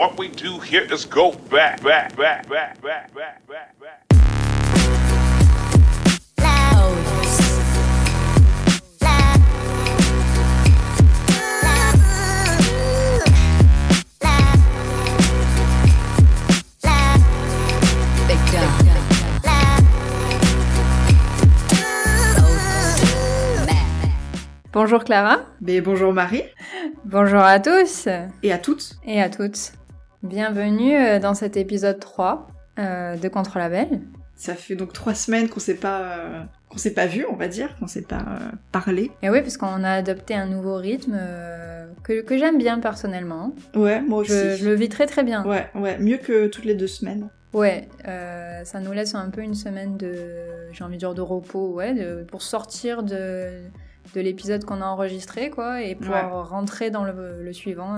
What we do here is go back, back, back, back, back, back, back, back. Bonjour Clara. Mais bonjour Marie. Bonjour à tous. Et à toutes. Et à toutes. Bienvenue euh, dans cet épisode 3 euh, de Contre Label. Ça fait donc trois semaines qu'on s'est pas euh, qu'on s'est pas vu, on va dire, qu'on s'est pas euh, parlé. Et oui, parce qu'on a adopté un nouveau rythme que, que j'aime bien personnellement. Ouais, moi aussi. Je, je le vis très très bien. Ouais, ouais, mieux que toutes les deux semaines. Ouais, ça nous laisse un peu une semaine de, j'ai envie de dire de repos, ouais, de- pour sortir de, de l'épisode qu'on a enregistré, quoi, et Ouais. rentrer dans le, le suivant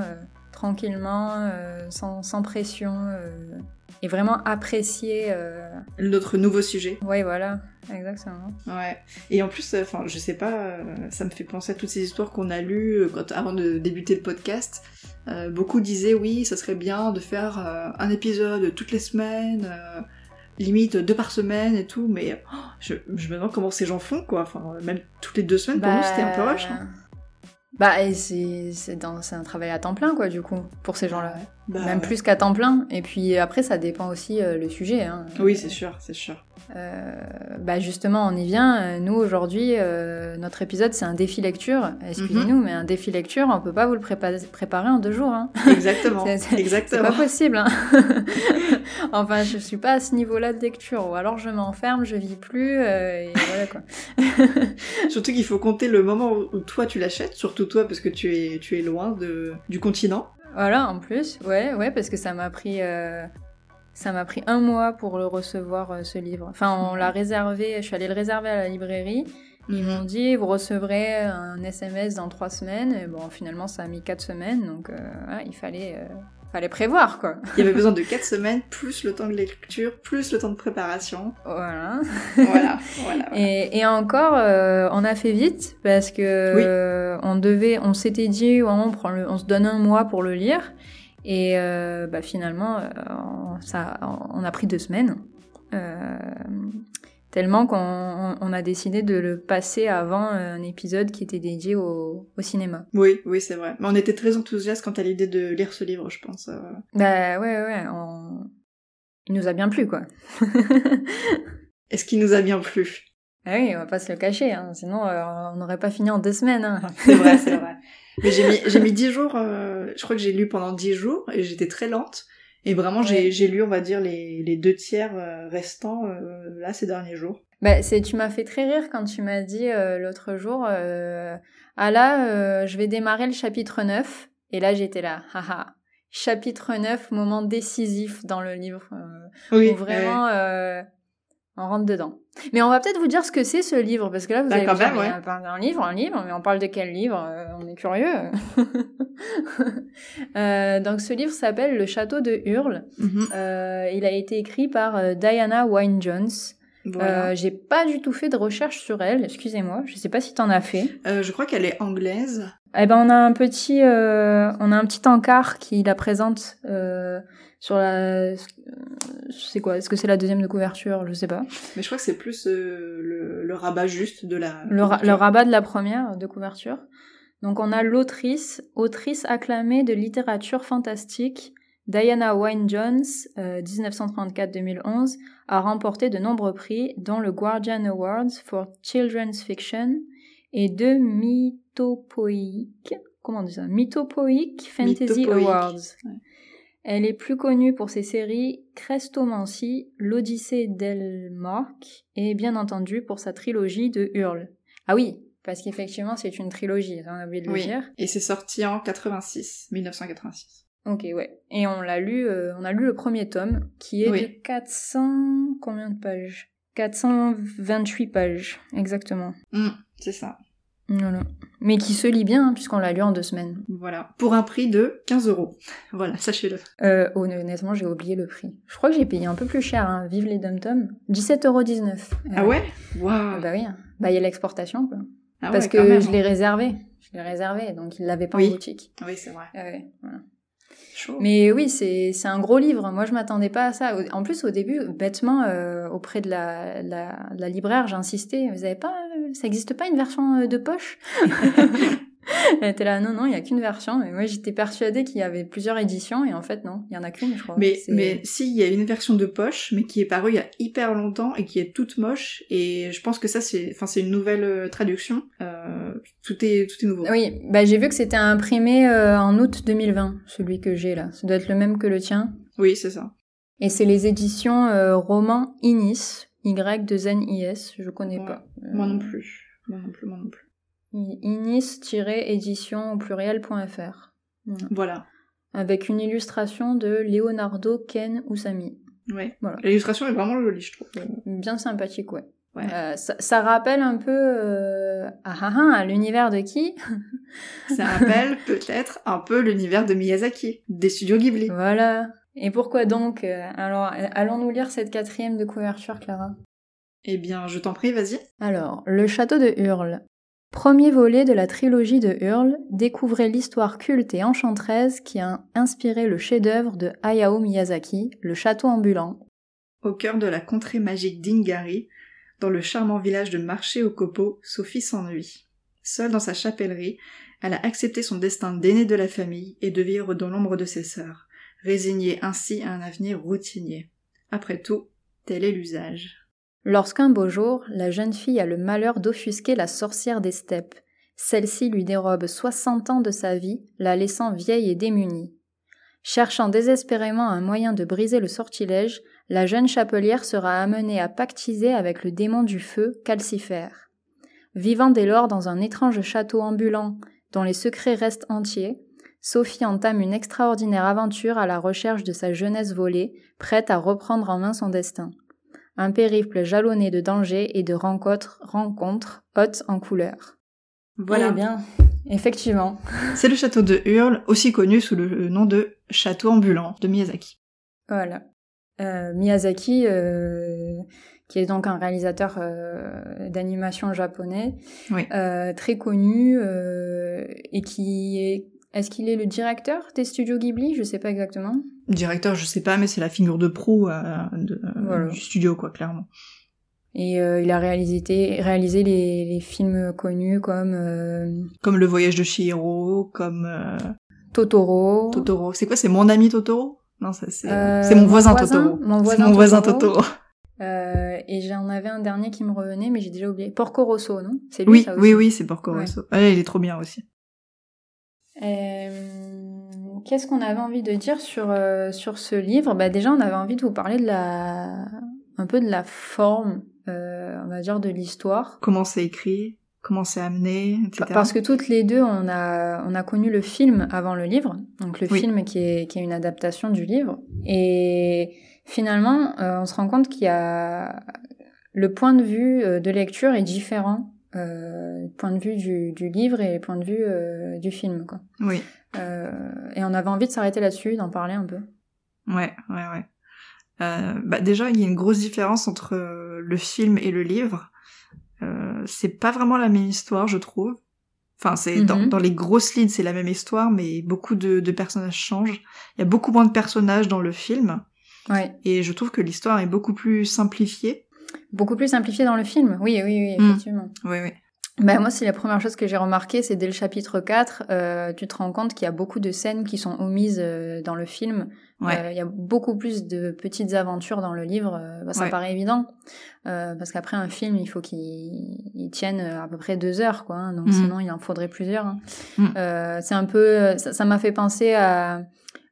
tranquillement, euh, sans, sans pression, euh, et vraiment apprécier. euh, Notre nouveau sujet. Ouais, voilà, exactement. Ouais. Et en plus, enfin, je sais pas, ça me fait penser à toutes ces histoires qu'on a lues quand, avant de débuter le podcast. Euh, beaucoup disaient oui, ça serait bien de faire euh, un épisode toutes les semaines, euh, limite deux par semaine et tout, mais oh, je, je me demande comment ces gens font, quoi. Enfin, même toutes les deux semaines, pour nous, c'était un peu rush. hein. Bah, c'est un travail à temps plein, quoi, du coup, pour ces gens-là. Bah, Même ouais. plus qu'à temps plein. Et puis après, ça dépend aussi euh, le sujet. Hein. Oui, c'est sûr, c'est sûr. Euh, bah justement, on y vient. Euh, Nous, aujourd'hui, euh, notre épisode, c'est un défi lecture. Excusez-nous, Mhm. mais un défi lecture, on peut pas vous le prépa- préparer en deux jours. Hein. Exactement. C'est- pas possible. hein. enfin, je suis pas à ce niveau-là de lecture. Ou alors, je m'enferme, je vis plus. euh, et voilà, quoi. Surtout qu'il faut compter le moment où toi tu l'achètes, surtout toi parce que tu es, tu es loin de, du continent. Voilà, en plus, ouais, ouais, parce que ça m'a pris, euh, ça m'a pris un mois pour le recevoir euh, ce livre. Enfin, on l'a réservé, je suis allée le réserver à la librairie. Ils m'ont dit, vous recevrez un SMS dans trois semaines. Et bon, finalement, ça a mis quatre semaines, donc euh, voilà, il fallait, euh, fallait prévoir, quoi. Il y avait besoin de 4 semaines, plus le temps de lecture, plus le temps de préparation. Voilà. Voilà, voilà. Et, et encore, euh, on a fait vite parce que Oui. euh, on devait, on s'était dit, ouais, on prend le, on se donne un mois pour le lire, et euh, bah, finalement, on, ça, on a pris deux semaines, tellement qu'on on- a décidé de le passer avant un épisode qui était dédié au, au cinéma. Oui, oui, c'est vrai. Mais on était très enthousiastes quant à l'idée de lire ce livre, je pense. euh. Bah ouais, ouais, on... il nous a bien plu, quoi. Est-ce qu'il nous a bien plu? Ah oui, on va pas se le cacher, hein, sinon euh, on n'aurait pas fini en deux semaines. hein. C'est vrai, c'est vrai. Mais j'ai mis, j'ai mis 10 jours, euh, je crois que j'ai lu pendant 10 jours et j'étais très lente. Et vraiment, j'ai, Ouais. j'ai lu, on va dire, les, les deux tiers euh, restants euh, là ces derniers jours. Bah, c'est, tu m'as fait très rire quand tu m'as dit euh, l'autre jour, euh, ah là, je vais démarrer le chapitre 9. Et là, j'étais là, haha. Chapitre 9, moment décisif dans le livre. Oui, où vraiment, on rentre dedans. Mais on va peut-être vous dire ce que c'est ce livre, parce que là, vous Bah, allez quand dire, même, ouais. parle d'un livre, un livre, mais on parle de quel livre Euh, On est curieux. Euh, donc, ce livre s'appelle Le Château de Hurle. Mhm. Euh, il a été écrit par Diana Wynne-Jones. Voilà. Euh, j'ai pas du tout fait de recherche sur elle, excusez-moi, je sais pas si t'en as fait. Je crois qu'elle est anglaise. Eh ben on a un petit, on a un petit encart qui la présente sur la, c'est quoi? Est-ce que c'est la deuxième de couverture? Je sais pas. Mais je crois que c'est plus euh, le, le rabat juste de la. Le, ra- couverture. le rabat de la première de couverture. Donc on a l'autrice, autrice acclamée de littérature fantastique, Diana Wynne-Jones, euh, 1934-2011, a remporté de nombreux prix, dont le Guardian Awards for Children's Fiction et deux mythopoeiques, comment on dit ça? Mythopoeic Fantasy Awards. ouais. Elle est plus connue pour ses séries Crestomancie, l'Odyssée d'Elmark et bien entendu pour sa trilogie de Hurle. Ah oui, parce qu'effectivement c'est une trilogie, on a oublié de le Oui. dire. Et c'est sorti en 86, 1986. Ok, ouais. Et on l'a lu, euh, on a lu le premier tome, qui est Oui. de 400... combien de pages? 428 pages, exactement. Mm, c'est ça. Voilà. Mais qui se lit bien, hein, puisqu'on l'a lu en deux semaines. Voilà. Pour un prix de 15 euros. Voilà, sachez-le. Euh, honnêtement, j'ai oublié le prix. Je crois que j'ai payé un peu plus cher, hein. vive les dom-toms. 17,19€. Ah ouais Ah Waouh Bah oui, bah il y a l'exportation, quoi. Ah Parce ouais, que même, je hein. l'ai réservé. Je l'ai réservé, donc il l'avait pas Oui. en boutique. Oui, c'est vrai. Ah ouais, voilà. Mais oui, c'est c'est un gros livre. Moi, je m'attendais pas à ça. En plus, au début, bêtement, euh, auprès de la, la, la libraire, j'ai insisté. Vous avez pas, euh, ça existe pas une version euh, de poche? Elle était là, non, non, il n'y a qu'une version. Et moi, j'étais persuadée qu'il y avait plusieurs éditions, et en fait, non, il y en a qu'une, je crois. Mais, mais si, il y a une version de poche, mais qui est parue il y a hyper longtemps et qui est toute moche. Et je pense que ça, c'est, enfin, c'est une nouvelle euh, traduction. Euh, tout est, tout est nouveau. Oui, bah, j'ai vu que c'était imprimé euh, en août 2020, celui que j'ai là. Ça doit être le même que le tien. Oui, c'est ça. Et c'est les éditions euh, Roman Inis, Y-2-N-I-S, je connais Ouais, pas. Moi non plus. Moi non plus, moi non plus. Inis-édition au pluriel.fr. Voilà. Voilà. Avec une illustration de Leonardo Ken Usami. Ouais. Voilà. L'illustration est vraiment jolie, je trouve. Bien sympathique, ouais. Ouais. Euh, ça, ça rappelle un peu euh, ah, ah, ah, à l'univers de qui? Ça rappelle peut-être un peu l'univers de Miyazaki, des studios Ghibli. Voilà. Et pourquoi donc euh, Alors, allons-nous lire cette quatrième de couverture, Clara? Eh bien, je t'en prie, vas-y. Alors, Le Château de Hurle. Premier volet de la trilogie de Hurle, découvrez l'histoire culte et enchanteresse qui a inspiré le chef-d'œuvre de Hayao Miyazaki, Le Château ambulant. Au cœur de la contrée magique d'Ingari, dans le charmant village de Marché au Copeau, Sophie s'ennuie. Seule dans sa chapellerie, elle a accepté son destin d'aînée de la famille et de vivre dans l'ombre de ses sœurs, résignée ainsi à un avenir routinier. Après tout, tel est l'usage. Lorsqu'un beau jour, la jeune fille a le malheur d'offusquer la sorcière des steppes. Celle-ci lui dérobe 60 ans de sa vie, la laissant vieille et démunie. Cherchant désespérément un moyen de briser le sortilège, la jeune chapelière sera amenée à pactiser avec le démon du feu, Calcifère. Vivant dès lors dans un étrange château ambulant dont les secrets restent entiers, Sophie entame une extraordinaire aventure à la recherche de sa jeunesse volée, prête à reprendre en main son destin. Un périple jalonné de dangers et de rencontres, rencontres hautes en couleurs. Voilà. Eh bien, effectivement. C'est le château de Hurle, aussi connu sous le nom de château ambulant de Miyazaki. Voilà. Euh, Miyazaki, euh, qui est donc un réalisateur euh, d'animation japonais, Oui. euh, très connu, euh, et qui est... Est-ce qu'il est le directeur des studios Ghibli? Je sais pas exactement. Directeur, je sais pas, mais c'est la figure de proue euh, de- euh, Voilà. du studio, quoi, clairement. Et euh, il a réalisé, réalisé les, les films connus comme euh, Comme le voyage de Chihiro, comme euh, Totoro. Totoro. C'est quoi, c'est mon ami Totoro? Non, ça c'est c'est mon voisin, voisin, Totoro. Mon C'est voisin, mon voisin Totoro. Totoro. Et j'en avais un dernier qui me revenait, mais j'ai déjà oublié. Porco Rosso, non? C'est lui Oui, ça aussi oui, oui, c'est Porco Rosso. Ouais, il est trop bien aussi. Euh, Qu'est-ce qu'on avait envie de dire sur, euh, sur ce livre? Bah, Déjà, on avait envie de vous parler de la... un peu de la forme, euh, on va dire, de l'histoire. Comment c'est écrit, comment c'est amené, etc. Parce que toutes les deux, on a, on a connu le film avant le livre, donc le Oui. film qui est, qui est une adaptation du livre. Et finalement, on se rend compte qu'il y a le point de vue de lecture est différent, euh, point de vue du, du livre et point de vue euh, du film. Quoi. Oui, Euh, et on avait envie de s'arrêter là-dessus, d'en parler un peu. ouais, ouais, ouais. Euh, bah déjà, il y a une grosse différence entre euh, le film et le livre. Euh, c'est pas vraiment la même histoire, je trouve. Enfin, c'est dans, Mhm. dans les grosses lignes, c'est la même histoire, mais beaucoup de, de personnages changent. Il y a beaucoup moins de personnages dans le film, Ouais. et je trouve que l'histoire est beaucoup plus simplifiée. Beaucoup plus simplifié dans le film, oui, oui, oui, Mm. effectivement. Oui, oui. Bah, moi, c'est la première chose que j'ai remarqué, c'est dès le chapitre 4, euh, tu te rends compte qu'il y a beaucoup de scènes qui sont omises euh, dans le film. Ouais. Euh, il y a beaucoup plus de petites aventures dans le livre. euh, bah, ça Ouais. paraît évident. Euh, parce qu'après, un film, il faut qu'il il tienne à peu près deux heures, quoi. hein, donc Mhm. sinon, il en faudrait plusieurs. hein. Euh, c'est un peu... Ça m'a fait penser à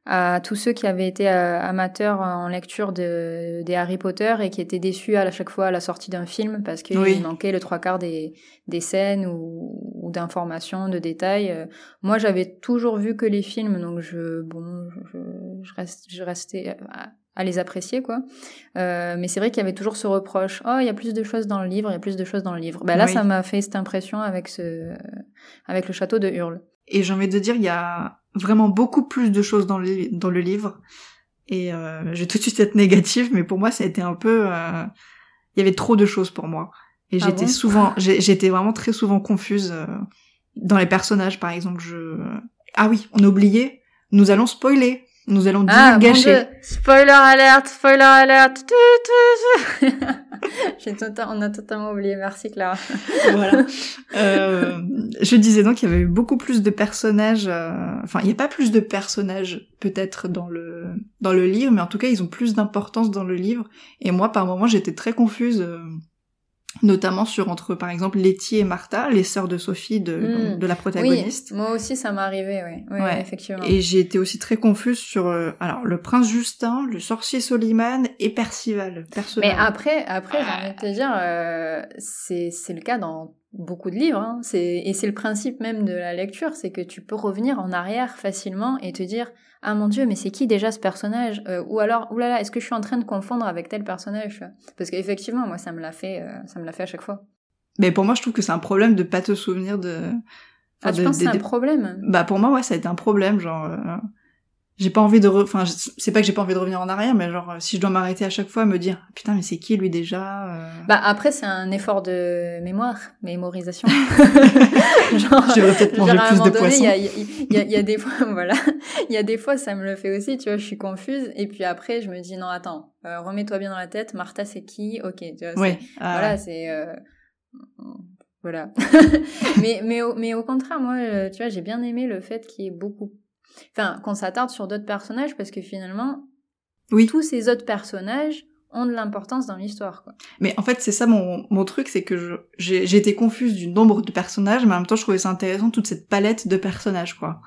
à tous ceux qui avaient été euh, amateurs en lecture de, des Harry Potter et qui étaient déçus à chaque fois à la sortie d'un film parce qu'il Oui. manquait le trois quarts des, des scènes ou, ou d'informations, de détails. Euh, Moi, j'avais toujours vu que les films, donc je, bon, je, je, reste, je restais à, à les apprécier, quoi. Euh, mais c'est vrai qu'il y avait toujours ce reproche. Oh, il y a plus de choses dans le livre, il y a plus de choses dans le livre. Ben là, Oui. ça m'a fait cette impression avec ce, avec le château de Hurle. Et j'ai envie de dire, il y a vraiment beaucoup plus de choses dans le, dans le livre. Et euh, je vais tout de suite être négative, mais pour moi, ça a été un peu... euh, Il y avait trop de choses pour moi. Et Ah j'étais bon souvent... J'étais vraiment très souvent confuse euh, dans les personnages, par exemple. Je... Ah oui, on a oublié nous allons spoiler. Nous allons Ah, divulgacher. Dieu. Spoiler alert, spoiler alert. Tu, tu, tu. J'ai tota- on a totalement oublié. Merci Clara. voilà. Euh, je disais donc qu'il y avait eu beaucoup plus de personnages. euh, Enfin, il n'y a pas plus de personnages peut-être dans le dans le livre, mais en tout cas, ils ont plus d'importance dans le livre. Et moi, par moments, j'étais très confuse, euh, notamment sur entre par exemple Letty et Martha, les sœurs de Sophie de, Mm. de la protagoniste. Oui, moi aussi ça m'est arrivé, oui. Oui, Ouais. effectivement. Et j'ai été aussi très confuse sur euh, alors le prince Justin, le sorcier Soliman et Percival. Mais après, après, j'ai envie de te dire, euh, c'est c'est le cas dans beaucoup de livres. Hein. C'est et c'est le principe même de la lecture, c'est que tu peux revenir en arrière facilement et te dire ah mon dieu, mais c'est qui déjà ce personnage? Euh, Ou alors oulala, est-ce que je suis en train de confondre avec tel personnage? Parce qu'effectivement, moi, ça me l'a fait, euh, ça me l'a fait à chaque fois. Mais pour moi, je trouve que c'est un problème de pas te souvenir de. Ah, de- penses que c'est un problème Bah pour moi ouais ça a été un problème genre euh, j'ai pas envie de re... enfin c'est pas que j'ai pas envie de revenir en arrière mais genre si je dois m'arrêter à chaque fois me dire putain mais c'est qui lui déjà euh, Bah après, c'est un effort de mémoire, mémorisation. Genre, Je devrais peut-être un plus moment de donné, il y a, y, a, y a des fois, voilà, il y a des fois, ça me le fait aussi, tu vois, je suis confuse, et puis après, je me dis, non, attends, euh, remets-toi bien dans la tête, Martha, c'est qui? Ok, tu vois, ouais ah, voilà, c'est... euh, Voilà. mais, mais, au, mais au contraire, moi, tu vois, j'ai bien aimé le fait qu'il y ait beaucoup... Enfin, qu'on s'attarde sur d'autres personnages, parce que finalement, Oui. tous ces autres personnages ont de l'importance dans l'histoire, mais en fait c'est ça mon, mon truc c'est que j'ai été confuse du nombre de personnages mais en même temps je trouvais ça intéressant toute cette palette de personnages quoi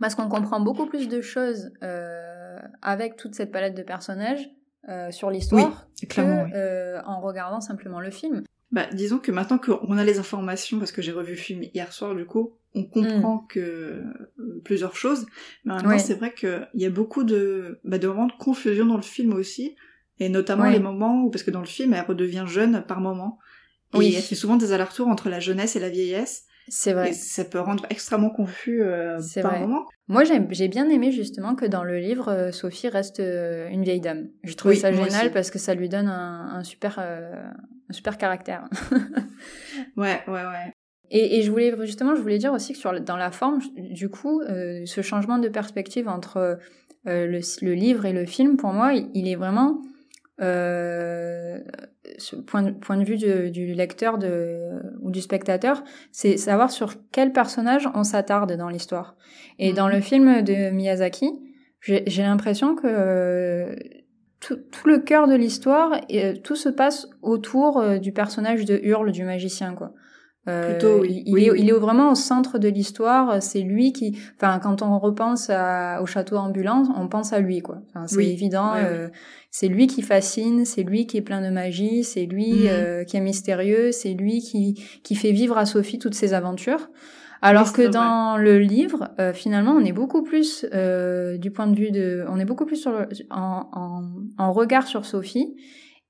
Parce qu'on comprend beaucoup plus de choses euh, avec toute cette palette de personnages euh, sur l'histoire que oui. euh, en regardant simplement le film. Bah disons que maintenant qu'on a les informations parce que j'ai revu le film hier soir du coup on comprend que euh, plusieurs choses mais en même Ouais. temps c'est vrai qu'il y a beaucoup de bah, de moments de confusion dans le film aussi et notamment Ouais. les moments où parce que dans le film elle redevient jeune par moment et Oui. elle fait souvent des allers-retours entre la jeunesse et la vieillesse C'est vrai. et ça peut rendre extrêmement confus euh, par vrai. moment Moi, j'ai bien aimé justement que dans le livre, euh, Sophie reste euh, une vieille dame. Je trouve Oui, ça génial parce que ça lui donne un, un super, euh, un super caractère. ouais ouais ouais Et, et je voulais justement, je voulais dire aussi que sur, dans la forme, du coup, ce changement de perspective entre le, le livre et le film, pour moi, il, il est vraiment ce point, de, point de vue de- du lecteur de, ou du spectateur, c'est savoir sur quel personnage on s'attarde dans l'histoire. Et Mhm. dans le film de Miyazaki, j'ai l'impression que euh, tout, tout le cœur de l'histoire, et, euh, tout se passe autour euh, du personnage de Hurle, du magicien, quoi. Euh, Plutôt, oui. Il, est, oui. il est vraiment au centre de l'histoire. C'est lui qui, enfin, quand on repense à- au château ambulant, on pense à lui, quoi. Enfin, c'est évident. Euh, c'est lui qui fascine, c'est lui qui est plein de magie, c'est lui Mhm. euh, qui est mystérieux, c'est lui qui qui fait vivre à Sophie toutes ses aventures. Alors que dans le livre, euh, finalement, on est beaucoup plus euh, du point de vue de, on est beaucoup plus sur le- en, en, en regard sur Sophie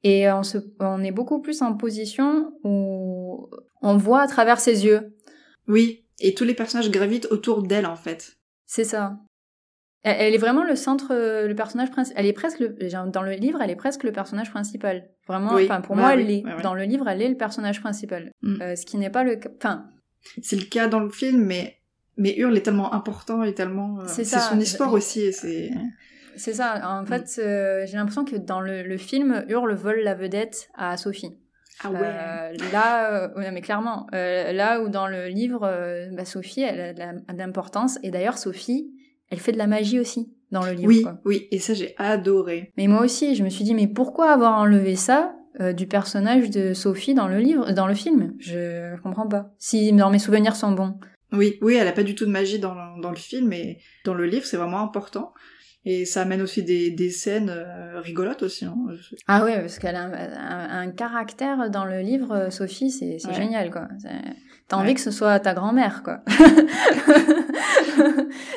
et on se, on est beaucoup plus en position où on voit à travers ses yeux. oui et tous les personnages gravitent autour d'elle en fait C'est ça. Elle, elle est vraiment le centre, euh, le personnage principal. Elle est presque le, dans le livre, elle est presque le personnage principal. Vraiment, Oui, enfin pour bah moi, oui, elle est ouais, ouais. dans le livre, elle est le personnage principal. Mm. Euh, ce qui n'est pas le, cas- enfin, c'est le cas dans le film mais mais Hurle est tellement important et tellement euh, C'est son histoire aussi et c'est C'est ça. Mm. En fait, euh, j'ai l'impression que dans le, le film, Hurle vole la vedette à Sophie. Ah Euh, là, euh, ouais, mais clairement, euh, là où dans le livre, euh, bah, Sophie, elle a de l'importance. Et d'ailleurs, Sophie, elle fait de la magie aussi dans le livre. oui quoi. oui et ça j'ai adoré Mais moi aussi, je me suis dit, mais pourquoi avoir enlevé ça euh, du personnage de Sophie dans le livre, dans le film? Je comprends pas. Si dans mes souvenirs sont bons. Oui, oui, elle a pas du tout de magie dans le, dans le film, mais dans le livre, c'est vraiment important. Et ça amène aussi des, des scènes euh, rigolotes aussi. hein. Ah ouais, parce qu'elle a un, un- un caractère dans le livre, euh, Sophie, c'est Ouais. génial, quoi. T'as envie Ouais. que ce soit ta grand-mère, quoi.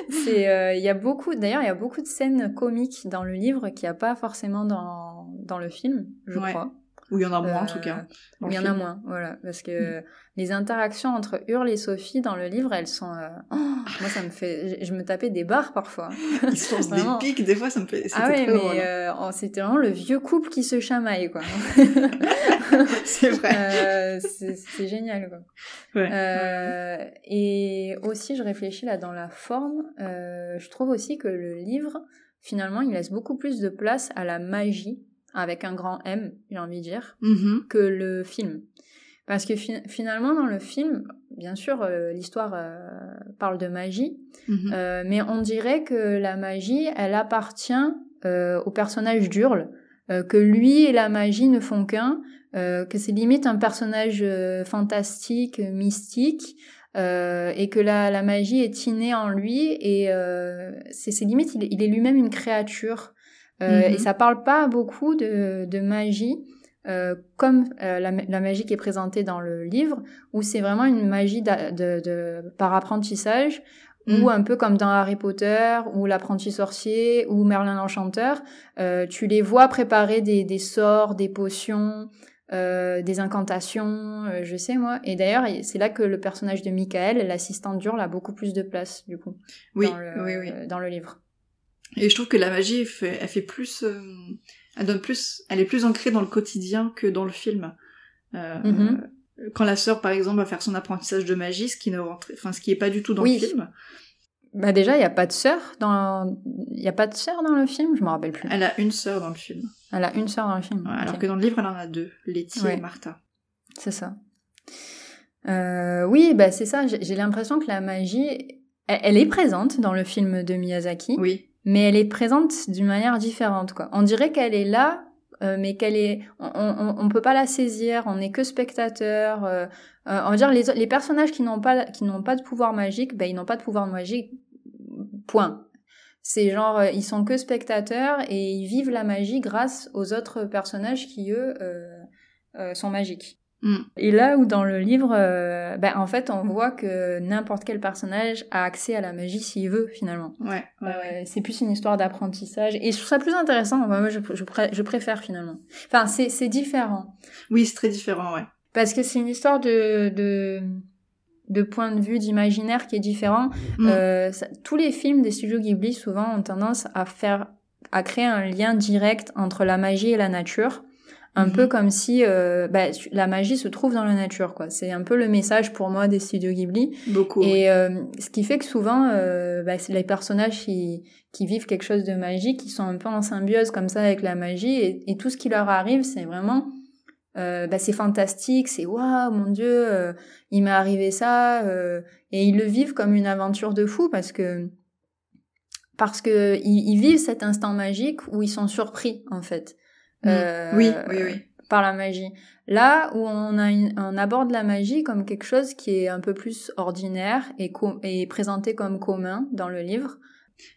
c'est, euh, il y a beaucoup, d'ailleurs, il y a beaucoup de scènes comiques dans le livre qu'il n'y a pas forcément dans, dans le film, je Ouais. crois. Ou il y en a moins en tout cas. Il y en a moins, voilà. Parce que les interactions entre Hurle et Sophie dans le livre, elles sont. oh, moi, ça me fait. Je, me tapais des barres parfois. Ils se lancent des pics, des fois, ça me fait. Ah ouais, mais oh, c'était vraiment le vieux couple qui se chamaille, quoi. c'est vrai. c'est génial, quoi. Ouais. Et aussi, je réfléchis là dans la forme. je trouve aussi que le livre finalement, il laisse beaucoup plus de place à la magie, avec un grand M, j'ai envie de dire, mm-hmm. que le film. Parce que finalement, dans le film, bien sûr, euh, l'histoire euh, parle de magie, mm-hmm. euh, mais on dirait que la magie, elle appartient au personnage d'Urle, que lui et la magie ne font qu'un, que c'est limite un personnage fantastique, mystique, euh, et que la, la, magie est innée en lui et euh, c'est limite il, il est lui-même une créature euh, et mhm. ça parle pas beaucoup de, de magie euh, comme euh, la, la, magie qui est présentée dans le livre où c'est vraiment une magie de, de, de par apprentissage ou mhm. un peu comme dans Harry Potter ou l'apprenti sorcier ou Merlin l'enchanteur euh, tu les vois préparer des, des sorts des potions euh, des incantations, euh, je sais moi. Et d'ailleurs, c'est là que le personnage de Michael, l'assistante d'Urle, a beaucoup plus de place, du coup, oui, dans, le, oui, oui. dans le livre. Et je trouve que la magie, elle fait, elle fait plus... Euh, elle donne plus... Elle est plus ancrée dans le quotidien que dans le film. Mm-hmm. Quand la sœur, par exemple, va faire son apprentissage de magie, ce qui ne rentre... enfin, ce qui est pas du tout dans le film, bah déjà, il n'y a pas de sœur dans il y a pas de sœur dans le film, je me rappelle plus. Elle a une sœur dans le film. Elle a une sœur dans le film. Alors que dans le livre, elle en a deux, Letty et Martha. C'est ça. Euh, oui, bah c'est ça. J'ai l'impression que la magie, elle, est présente dans le film de Miyazaki. Oui. Mais elle est présente d'une manière différente, quoi. On dirait qu'elle est là, euh, mais qu'elle est, on, on, peut pas la saisir. On n'est que spectateur. Euh, euh, on va dire les, les personnages qui n'ont pas qui n'ont pas de pouvoir magique, ben ils n'ont pas de pouvoir magique Point. C'est genre, euh, ils sont que spectateurs et ils vivent la magie grâce aux autres personnages qui, eux, euh, euh, sont magiques. Mm. Et là où dans le livre, ben, en fait, on voit que n'importe quel personnage a accès à la magie s'il veut, finalement. Ouais, ouais, c'est plus une histoire d'apprentissage. Et je trouve ça plus intéressant. moi, je, je, préfère, finalement. Enfin, c'est différent. Oui, c'est très différent, ouais. Parce que c'est une histoire de... de de point de vue d'imaginaire qui est différent. Mm. Euh, tous les films des studios Ghibli souvent ont tendance à faire à créer un lien direct entre la magie et la nature, un Mhm. peu comme si euh, bah, la magie se trouve dans la nature. quoi. C'est un peu le message pour moi des studios Ghibli. Beaucoup. Et euh, ce qui fait que souvent, euh, bah, c'est les personnages qui, qui vivent quelque chose de magique, qui sont un peu en symbiose comme ça avec la magie, et, et tout ce qui leur arrive, c'est vraiment euh, bah, c'est fantastique, c'est waouh mon dieu, euh, il m'est arrivé ça, euh, et ils le vivent comme une aventure de fou parce que parce que ils, ils vivent cet instant magique où ils sont surpris en fait. Mm. Euh, oui, oui, oui. Par la magie. Là où on, a une, on aborde la magie comme quelque chose qui est un peu plus ordinaire et, et présenté comme commun dans le livre.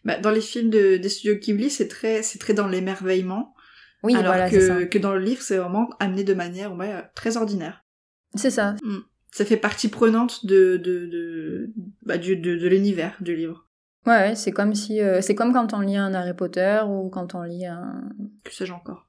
Bah, dans les films de, des studios Ghibli, c'est très, c'est très dans l'émerveillement. Oui, alors voilà, que, ça. que dans le livre, c'est vraiment amené de manière ouais, très ordinaire. C'est ça. Mm. Ça fait partie prenante de, de, de, bah, du, de, de l'univers du livre. Ouais c'est comme si, euh, c'est comme quand on lit un Harry Potter ou quand on lit un. Que sais-je encore?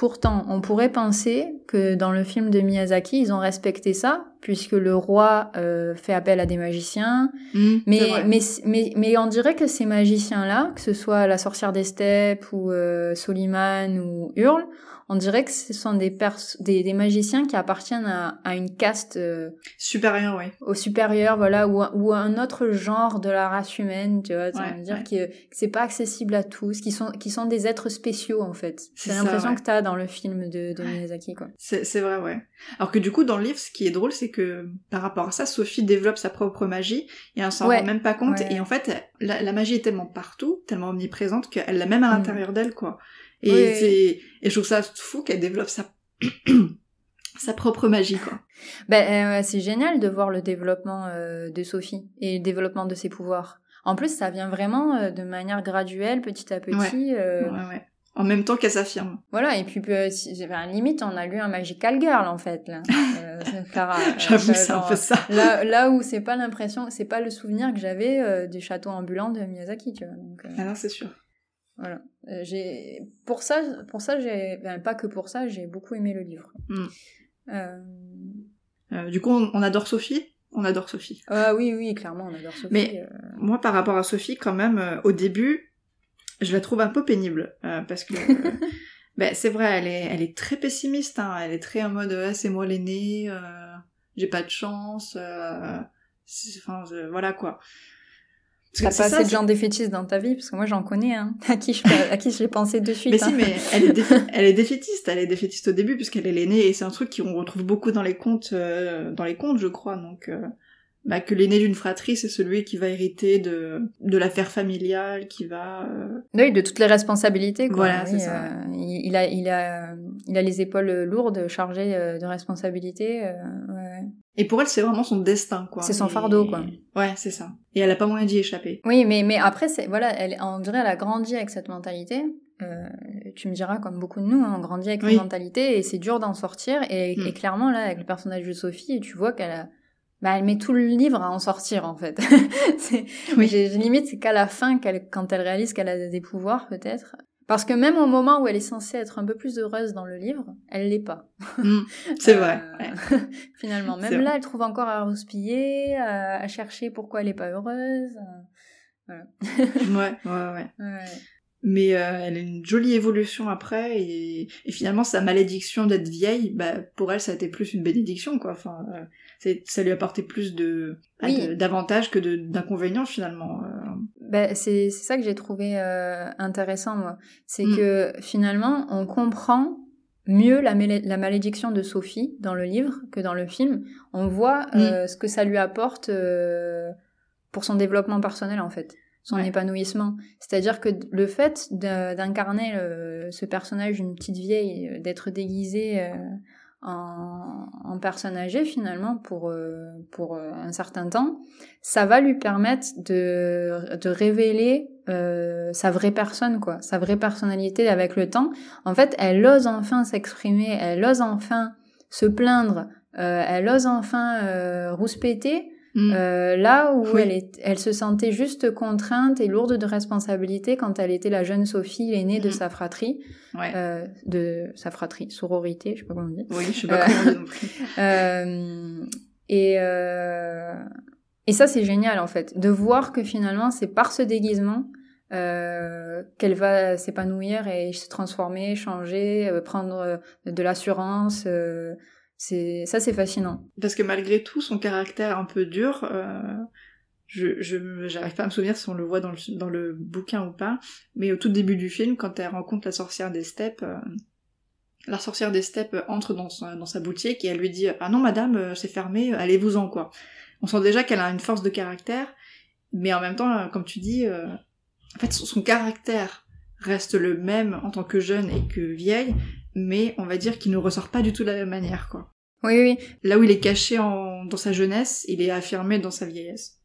Pourtant, on pourrait penser que dans le film de Miyazaki, ils ont respecté ça, puisque le roi euh, fait appel à des magiciens. Mm, mais, mais, mais, mais, on dirait que ces magiciens-là, que ce soit la sorcière des steppes ou euh, Soliman ou Hurle, on dirait que ce sont des, des, des, magiciens qui appartiennent à, à une caste euh, supérieure, oui. Au supérieur, voilà, ou, ou un autre genre de la race humaine, tu vois, ouais, dire ouais. que, que c'est pas accessible à tous, qui sont qui sont des êtres spéciaux en fait. C'est l'impression ouais. que t'as dans le film de, de Miyazaki, quoi. C'est vrai, ouais. Alors que du coup, dans le livre, ce qui est drôle, c'est que par rapport à ça, Sophie développe sa propre magie et elle s'en ouais. rend même pas compte. Et en fait, la, la, magie est tellement partout, tellement omniprésente qu'elle l'a même à l'intérieur mmh. d'elle, quoi. Et, Oui. c'est et je trouve ça fou qu'elle développe sa sa propre magie, quoi. Ben euh, c'est génial de voir le développement euh, de Sophie et le développement de ses pouvoirs. En plus, ça vient vraiment euh, de manière graduelle, petit à petit. Ouais, ouais, ouais. En même temps qu'elle s'affirme. Voilà, et puis si, enfin, limite, on a lu un Magical Girl en fait là. Clara, J'avoue, c'est un peu ça. Là, là où c'est pas l'impression, c'est pas le souvenir que j'avais du château ambulant de Miyazaki, tu vois. Donc, ah non, c'est sûr. Voilà. Euh, j'ai pour ça, pour ça, j'ai ben, pas que pour ça, j'ai beaucoup aimé le livre. Mm. Euh, Euh, du coup, on, on adore Sophie? On adore Sophie. Ah oui, oui, clairement, on adore Sophie. Mais- Moi, par rapport à Sophie, quand même, au début, je la trouve un peu pénible. parce que, ben, c'est vrai, elle est, elle est très pessimiste. Hein, elle est très en mode, Ah, c'est moi l'aîné, j'ai pas de chance. Enfin, voilà quoi. T'as pas assez de gens défaitistes dans ta vie parce que moi j'en connais hein, à qui je à qui j'ai pensé de suite. Mais hein. si, mais elle est, défi- elle est défaitiste. Elle est défaitiste au début puisqu'elle est l'aînée et c'est un truc qu'on retrouve beaucoup dans les contes, euh, dans les contes, je crois. Donc, euh, bah, que l'aîné d'une fratrie, c'est celui qui va hériter de de l'affaire familiale, qui va. euh, Oui, de toutes les responsabilités. Quoi. Voilà, Oui, c'est ça. euh, il a, il a, il a les épaules lourdes, chargées euh, de responsabilités. euh, ouais. Et pour elle, c'est vraiment son destin, quoi. C'est son Et- fardeau, quoi. Ouais, c'est ça. Et elle a pas moyen d'y échapper. Oui, mais mais après, c'est voilà, elle, on dirait, elle a grandi avec cette mentalité. Euh, tu me diras, comme beaucoup de nous, hein, on grandit avec Oui. une mentalité et c'est dur d'en sortir. Et, Mm. et clairement, là, avec le personnage de Sophie, tu vois qu'elle a, bah, elle met tout le livre à en sortir, en fait. c'est, Oui. limite, c'est qu'à la fin, quand elle réalise qu'elle a des pouvoirs, peut-être. Parce que même au moment où elle est censée être un peu plus heureuse dans le livre, elle l'est pas. Mm, c'est Euh, vrai. ouais. Finalement, même là, elle trouve encore à rouspiller, à, à chercher pourquoi elle est pas heureuse. ouais, ouais, ouais. Ouais. Mais euh, elle a une jolie évolution après et, et finalement sa malédiction d'être vieille, bah pour elle ça a été plus une bénédiction quoi. Enfin, euh, ça lui a apporté plus de ah, Oui. d'avantages que d'inconvénients finalement. Ben, c'est ça que j'ai trouvé euh, intéressant, moi. C'est Mm. que finalement, on comprend mieux la, malédiction de Sophie dans le livre que dans le film. On voit euh, ce que ça lui apporte euh, pour son développement personnel, en fait, son Ouais. épanouissement. C'est-à-dire que le fait d'incarner ce personnage d'une petite vieille, d'être déguisée en, en personne âgée, finalement, pour, euh, pour euh, un certain temps, ça va lui permettre de, de révéler euh, sa vraie personne, quoi, sa vraie personnalité avec le temps. En fait, elle ose enfin s'exprimer, elle ose enfin se plaindre, euh, elle ose enfin euh, rouspéter, Mm. euh, là où Oui. elle, est, elle se sentait juste contrainte et lourde de responsabilité quand elle était la jeune Sophie, l'aînée de Mm. sa fratrie, ouais. euh, de sa fratrie, sororité, je sais pas comment on dit. Oui, je sais pas euh, comment on dit plus. Euh, et, euh, et ça, c'est génial, en fait, de voir que finalement, c'est par ce déguisement euh, qu'elle va s'épanouir et se transformer, changer, euh, prendre euh, de l'assurance. euh, c'est ça, c'est fascinant. Parce que malgré tout son caractère un peu dur, euh, je j'arrive pas à me souvenir si on le voit dans le dans le bouquin ou pas, mais au tout début du film, quand elle rencontre la sorcière des steppes. euh, la sorcière des steppes entre dans sa, dans sa boutique et elle lui dit ah non madame euh, c'est fermé allez-vous-en quoi on sent déjà qu'elle a une force de caractère mais en même temps comme tu dis en fait son, son caractère reste le même en tant que jeune et que vieille mais on va dire qu'il ne ressort pas du tout de la même manière quoi Oui, oui. là où il est caché en, dans sa jeunesse il est affirmé dans sa vieillesse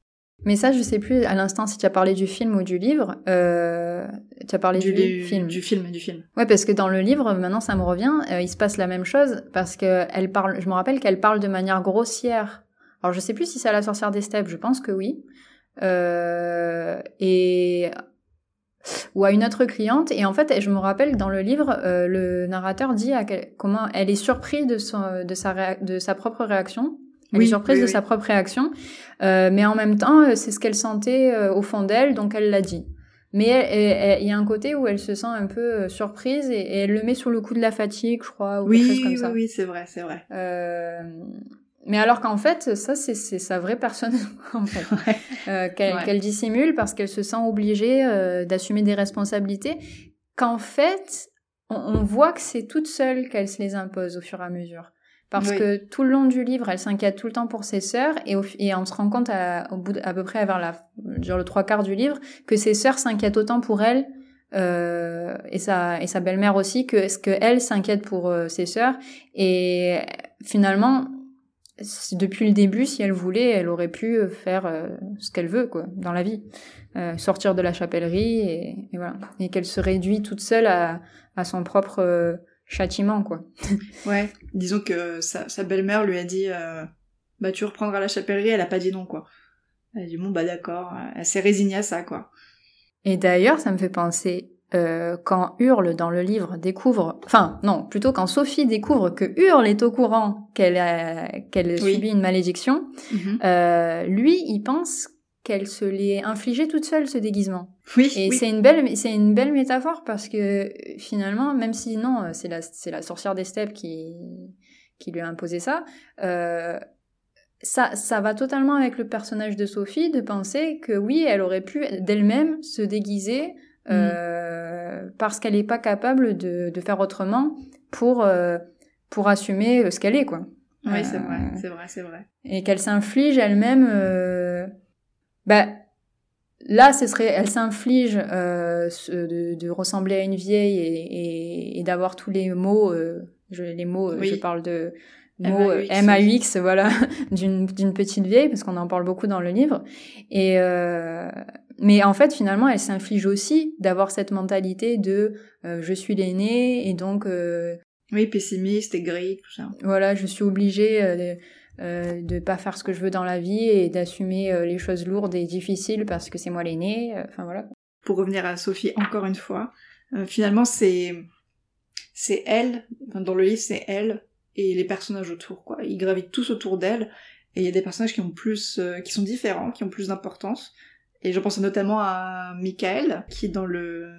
Mais ça, je sais plus à l'instant si tu as parlé du film ou du livre. Euh, tu as parlé du, du, film. du film du film Ouais, parce que dans le livre, maintenant ça me revient, euh, il se passe la même chose parce que elle parle. Je me rappelle qu'elle parle de manière grossière. Alors je sais plus si c'est à la sorcière des steppes, je pense que oui. Euh, et ou à une autre cliente. Et en fait, je me rappelle que dans le livre, euh, le narrateur dit à quel- comment elle est surprise de, son, de, sa, réa- de sa propre réaction. Elle Oui, est surprise oui, de oui. sa propre réaction, euh, mais en même temps, c'est ce qu'elle sentait euh, au fond d'elle, donc elle l'a dit. Mais il y a un côté où elle se sent un peu surprise et, et elle le met sur le coup de la fatigue, je crois, ou quelque oui chose comme oui, c'est vrai c'est vrai Euh, mais alors qu'en fait, ça, c'est sa vraie personne, en fait, Ouais. euh, qu'elle Ouais. dissimule parce qu'elle se sent obligée euh, d'assumer des responsabilités, qu'en fait, on, on voit que c'est toute seule qu'elle se les impose au fur et à mesure. Parce Oui. que tout le long du livre, elle s'inquiète tout le temps pour ses sœurs et, au, et on se rend compte à, au bout de- à peu près vers la, genre le trois quarts du livre que ses sœurs s'inquiètent autant pour elle euh, et sa, et sa belle-mère aussi que ce que elle s'inquiète pour euh, ses sœurs et finalement depuis le début si elle voulait elle aurait pu euh, faire euh, ce qu'elle veut quoi dans la vie. Euh, sortir de la chapellerie et, et voilà. Et qu'elle se réduit toute seule à, à son propre euh, châtiment quoi. Ouais, disons que sa, sa belle-mère lui a dit bah tu reprendras la chapellerie, elle a pas dit non quoi. Elle a dit bon bah d'accord, elle s'est résignée à ça quoi. Et d'ailleurs, ça me fait penser, euh, quand Hurle dans le livre découvre, enfin non, plutôt quand Sophie découvre que Hurle est au courant qu'elle qu'elle subit une malédiction, Mhm. euh, lui il pense qu'elle se l'est infligé toute seule ce déguisement. Oui, Et oui. c'est une belle, c'est une belle métaphore parce que finalement, même si non, c'est la, c'est la sorcière des steppes qui, qui lui a imposé ça, euh, ça, ça va totalement avec le personnage de Sophie de penser que oui, elle aurait pu d'elle-même se déguiser euh, parce qu'elle n'est pas capable de, de faire autrement pour, euh, pour assumer ce qu'elle est, quoi. Oui, c'est Euh, vrai, c'est vrai, c'est vrai. et qu'elle s'inflige elle-même euh, bah là ce serait elle s'inflige euh, de, de ressembler à une vieille et, et, et d'avoir tous les mots euh, je, les mots euh, Oui. je parle de mots euh, MAUX. Voilà d'une d'une petite vieille parce qu'on en parle beaucoup dans le livre et euh, mais en fait finalement elle s'inflige aussi d'avoir cette mentalité de euh, je suis l'aînée et donc euh, Oui, pessimiste et gris, tout ça. voilà, je suis obligée euh, de, de pas faire ce que je veux dans la vie et d'assumer les choses lourdes et difficiles parce que c'est moi l'aîné. euh, Enfin voilà. Pour revenir à Sophie encore une fois, finalement c'est c'est elle, dans le livre c'est elle et les personnages autour quoi. Ils gravitent tous autour d'elle et il y a des personnages qui ont plus qui sont différents, qui ont plus d'importance. Et je pense notamment à Michael qui dans le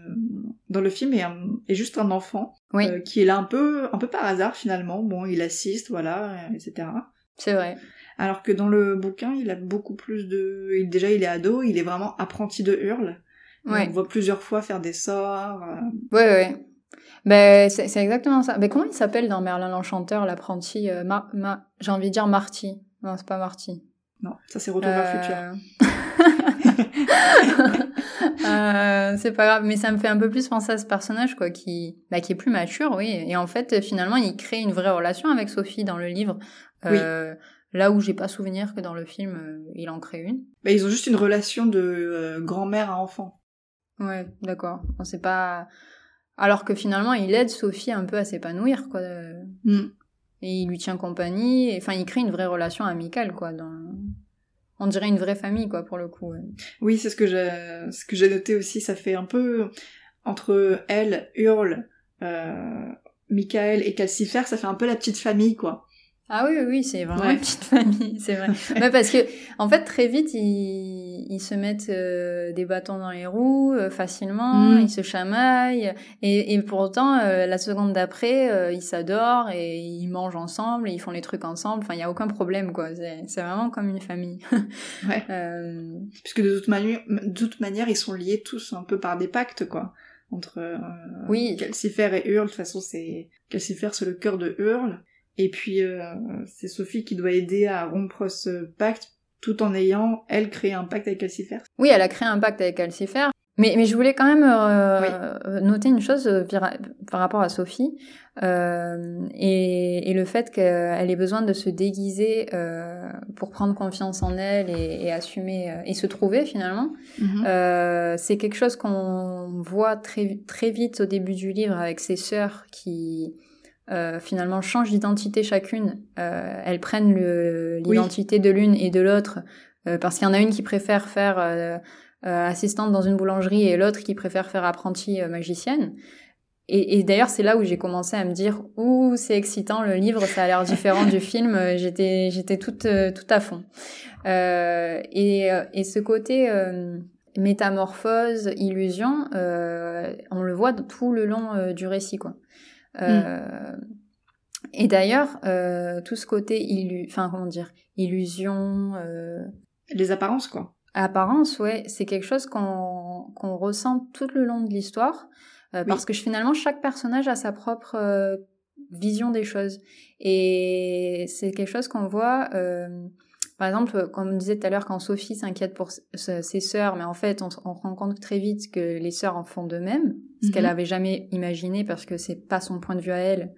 dans le film est, un- est juste un enfant Oui, euh, qui est là un peu un peu par hasard finalement. Bon, il assiste, voilà, etc. c'est vrai. Alors que dans le bouquin, il a beaucoup plus de... il- Déjà, il est ado, il est vraiment apprenti de hurle. Ouais. On voit plusieurs fois faire des sorts. euh, Ouais, ouais. Ben, c'est c'est exactement ça. Ben, comment il s'appelle dans Merlin l'Enchanteur, l'apprenti euh, Ma- Ma- J'ai envie de dire Marty. Non, c'est pas Marty. Non, ça c'est Retour vers le futur. Euh, c'est pas grave, mais ça me fait un peu plus penser à ce personnage, quoi, qui, bah, qui est plus mature, oui. Et en fait, finalement, il crée une vraie relation avec Sophie dans le livre. Euh, Là où j'ai pas souvenir que dans le film, euh, il en crée une. Bah, ils ont juste une relation de euh, grand-mère à enfant. Ouais, d'accord. Bon, c'est pas. Alors que finalement, il aide Sophie un peu à s'épanouir, quoi. Hmm. Et il lui tient compagnie. et- Enfin, il crée une vraie relation amicale, quoi. Dans... On dirait une vraie famille, quoi, pour le coup. Oui, c'est ce que j'ai ce que j'ai noté aussi. Ça fait un peu entre elle, Hurle, euh, Michael et Calcifer, ça fait un peu la petite famille, quoi. Ah oui, oui, c'est vraiment Ouais. une petite famille, c'est vrai. Ouais, parce que, en fait, très vite, ils, ils se mettent euh, des bâtons dans les roues euh, facilement, Mm. ils se chamaillent, et, et pourtant, euh, la seconde d'après, euh, ils s'adorent et ils mangent ensemble, et ils font les trucs ensemble. Enfin, il y a aucun problème, quoi. C'est c'est vraiment comme une famille. Ouais. Euh, Puisque de toute, manière, de toute manière, ils sont liés tous un peu par des pactes, quoi. Entre euh, Oui. Calcifer et Hurle, de toute façon, c'est Calcifer, c'est le cœur de Hurle. Et puis, euh, c'est Sophie qui doit aider à rompre ce pacte, tout en ayant, elle, créé un pacte avec Calcifer. Oui, elle a créé un pacte avec Calcifer. Mais, mais je voulais quand même euh, noter une chose euh, par rapport à Sophie euh, et, et le fait qu'elle ait besoin de se déguiser euh, pour prendre confiance en elle et, et assumer euh, et se trouver finalement. Euh, c'est quelque chose qu'on voit très, très vite au début du livre avec ses sœurs qui euh, finalement changent d'identité chacune. Euh, elles prennent Oui. l'identité de l'une et de l'autre euh, parce qu'il y en a une qui préfère faire euh, euh, assistante dans une boulangerie et l'autre qui préfère faire apprentie magicienne. Et, et d'ailleurs, c'est là où j'ai commencé à me dire, ouh, c'est excitant, le livre, ça a l'air différent du film. J'étais, j'étais toute, euh, tout à fond. Euh, et, et ce côté euh, métamorphose, illusion, euh, on le voit tout le long du récit, quoi. Euh, Et d'ailleurs, euh, tout ce côté illu, enfin comment dire, illusion, euh, Les apparences, quoi. apparence, ouais, c'est quelque chose qu'on ressent tout le long de l'histoire, euh, Oui. parce que finalement chaque personnage a sa propre euh, vision des choses, et c'est quelque chose qu'on voit. euh, par exemple, comme on disait tout à l'heure, quand Sophie s'inquiète pour ses sœurs, mais en fait, on, on rend compte très vite que les sœurs en font de même, ce Mhm. qu'elle avait jamais imaginé parce que c'est pas son point de vue à elle.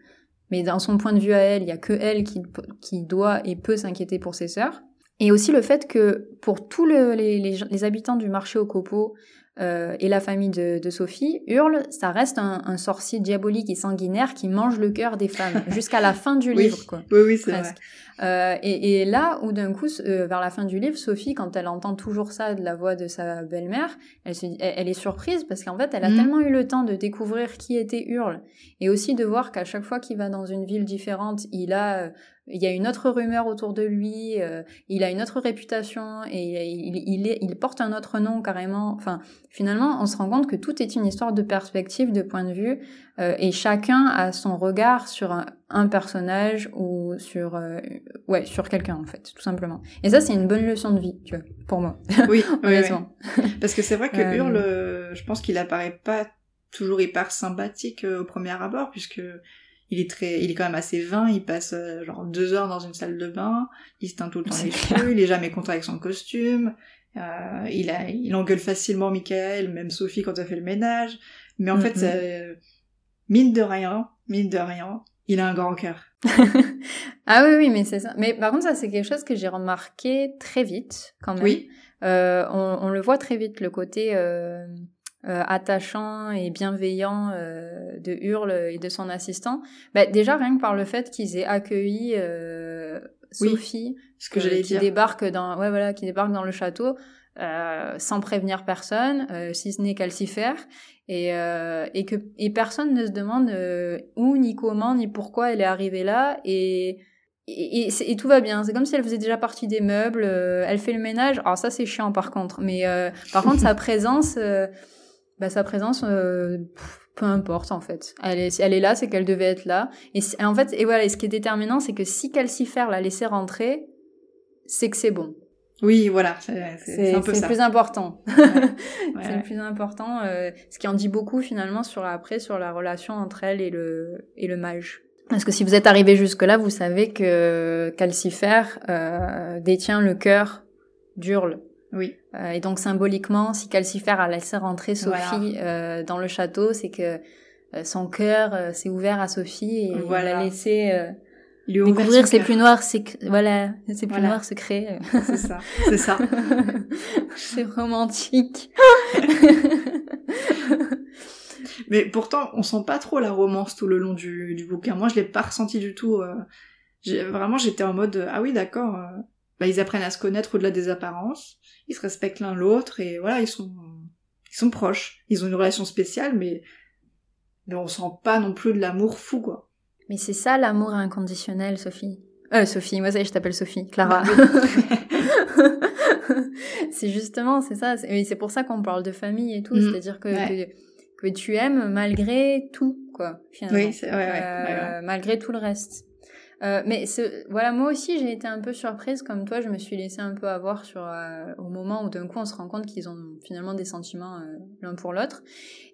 Mais dans son point de vue à elle, il y a que elle qui, qui doit et peut s'inquiéter pour ses sœurs. Et aussi le fait que pour tous le- les, les, les habitants du marché au copeaux euh, et la famille de, de Sophie, Hurle, ça reste un, un sorcier diabolique et sanguinaire qui mange le cœur des femmes jusqu'à la fin du Oui. livre. Quoi Oui, oui, c'est vrai. Euh, et, et, là où d'un coup, euh, vers la fin du livre, Sophie, quand elle entend toujours ça de la voix de sa belle-mère, elle, elle, est surprise parce qu'en fait, elle a mm. tellement eu le temps de découvrir qui était Hurle et aussi de voir qu'à chaque fois qu'il va dans une ville différente, il a euh, il y a une autre rumeur autour de lui, euh, il a une autre réputation et il, il, il, porte un autre nom carrément. Enfin, finalement, on se rend compte que tout est une histoire de perspective, de point de vue, euh, et chacun a son regard sur un, un personnage ou sur euh, ouais sur quelqu'un en fait, tout simplement. Et ça, c'est une bonne leçon de vie, tu vois, pour moi. Oui, honnêtement. Parce que c'est vrai que Hurle, je pense qu'il apparaît pas toujours hyper sympathique au premier abord, puisque il est très, il est quand même assez vain, il passe euh, genre deux heures dans une salle de bain, il se teint tout le temps les cheveux, il est jamais content avec son costume, euh, il a, il engueule facilement Michael, même Sophie quand elle fait le ménage, mais en fait, ça, mine de rien, mine de rien, il a un grand cœur. ah oui, oui, mais c'est ça. Mais par contre, ça, c'est quelque chose que j'ai remarqué très vite, quand même. Oui. Euh, on, on, le voit très vite, le côté euh, euh, attachant et bienveillant euh, de Hurle et de son assistant, bah, déjà rien que par le fait qu'ils aient accueilli euh, Sophie, ce que j'allais qui débarque dans, ouais voilà, qui débarque dans le château sans prévenir personne, si ce n'est Calcifère, et et que et personne ne se demande où ni comment ni pourquoi elle est arrivée là et et, et, tout va bien. C'est comme si elle faisait déjà partie des meubles. elle fait le ménage. Alors ça c'est chiant par contre, mais par contre sa présence, bah, sa présence, euh, peu importe en fait. Elle est, elle est là, c'est qu'elle devait être là. Et, en fait, et voilà, et ce qui est déterminant, c'est que si Calcifer l'a laissé rentrer, c'est que c'est bon. Oui, voilà, c'est le plus important. c'est le plus important, euh, ce qui en dit beaucoup finalement sur après sur la relation entre elle et le et le mage. Parce que si vous êtes arrivé jusque là, vous savez que Calcifer euh, détient le cœur d'Urle. Oui. Euh, et donc symboliquement, si Calcifer a laissé rentrer Sophie euh, dans le château, c'est que euh, son cœur euh, s'est ouvert à Sophie et voilà. il a laissé découvrir ses plus noirs voilà ses plus noirs secrets. C'est ça, c'est ça. c'est romantique. Mais pourtant, on sent pas trop la romance tout le long du, du bouquin. Moi, je l'ai pas ressenti du tout. vraiment, j'étais en mode ah oui, d'accord. Bah, ils apprennent à se connaître au-delà des apparences ils se respectent l'un l'autre et voilà, ils sont, ils sont proches. Ils ont une relation spéciale, mais, mais on sent pas non plus de l'amour fou, quoi. Mais c'est ça l'amour inconditionnel, Sophie. Euh, Sophie, moi ça je t'appelle Sophie, Clara. C'est justement, c'est ça. C'est pour ça qu'on parle de famille et tout. Mm. C'est-à-dire que, que, tu aimes malgré tout, quoi, finalement. Oui, c'est, ouais, ouais, euh, Malgré tout le reste. Euh, mais voilà, moi aussi j'ai été un peu surprise comme toi, je me suis laissée un peu avoir sur euh, au moment où d'un coup on se rend compte qu'ils ont finalement des sentiments euh, l'un pour l'autre.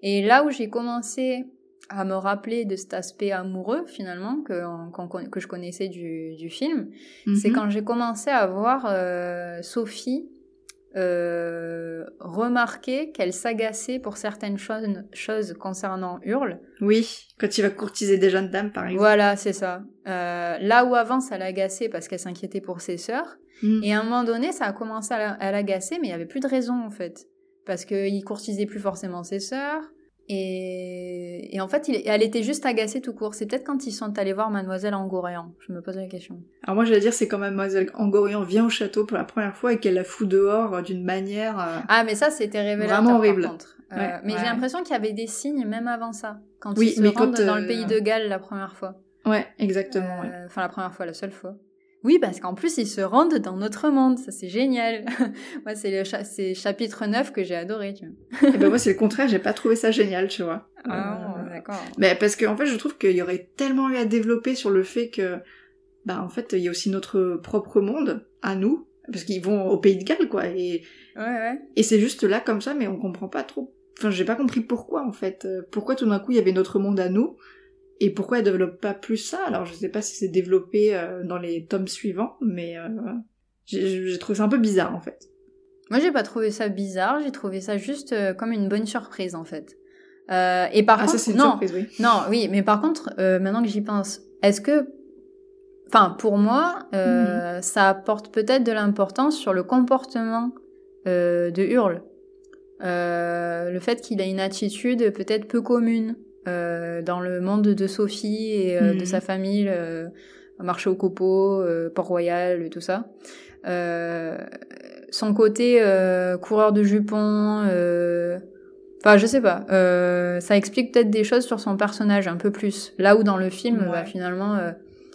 Et là où j'ai commencé à me rappeler de cet aspect amoureux finalement que, que je connaissais du, du film, c'est mhm. quand j'ai commencé à voir Sophie euh, remarquer qu'elle s'agaçait pour certaines choses, choses concernant Hurle. Oui, quand il va courtiser des jeunes dames, par exemple. Voilà, c'est ça. Euh, là où avant, ça l'agaçait parce qu'elle s'inquiétait pour ses sœurs. Mm. Et à un moment donné, ça a commencé à l'agacer, mais il n'y avait plus de raison, en fait. Parce qu'il courtisait plus forcément ses sœurs. Et, et en fait, il, elle était juste agacée tout court. C'est peut-être quand ils sont allés voir Mademoiselle Angorian. Je me pose la question. Alors moi, je vais dire, c'est quand Mademoiselle Angorian vient au château pour la première fois et qu'elle la fout dehors euh, d'une manière. Euh, ah, mais ça, c'était révélateur. Vraiment horrible. Euh, mais j'ai l'impression qu'il y avait des signes même avant ça, quand ils se rendent dans le pays de Galles la première fois. Ouais, exactement. Enfin, la première fois, la seule fois. Oui, parce qu'en plus, ils se rendent dans notre monde. Ça, c'est génial. moi, c'est le chapitre 9 que j'ai adoré, tu vois. Et ben, moi, c'est le contraire. J'ai pas trouvé ça génial, tu vois. Ah, euh, d'accord. Mais parce qu'en en fait, je trouve qu'il y aurait tellement eu à développer sur le fait que, bah, en fait, il y a aussi notre propre monde à nous. Parce qu'ils vont au pays de Galles, quoi. Et, ouais, ouais. Et c'est juste là, comme ça, mais on comprend pas trop. Enfin, j'ai pas compris pourquoi, en fait. Pourquoi tout d'un coup, il y avait notre monde à nous et pourquoi elle développe pas plus ça? Alors je sais pas si c'est développé euh, dans les tomes suivants, mais euh, j'ai trouvé ça un peu bizarre en fait. Moi j'ai pas trouvé ça bizarre, j'ai trouvé ça juste euh, comme une bonne surprise en fait. et par ah, contre, ça une non, surprise, oui. Non, oui, mais par contre, maintenant que j'y pense, est-ce que, enfin pour moi, mhm. ça apporte peut-être de l'importance sur le comportement de Hurle. le fait qu'il a une attitude peut-être peu commune. Euh, dans le monde de Sophie et euh, de mhm. sa famille, marché au copeaux, euh, Port-Royal et tout ça. Euh, son côté euh, coureur de jupons, euh, enfin je sais pas, euh, ça explique peut-être des choses sur son personnage un peu plus. Là où dans le film, Ouais. bah, finalement, euh,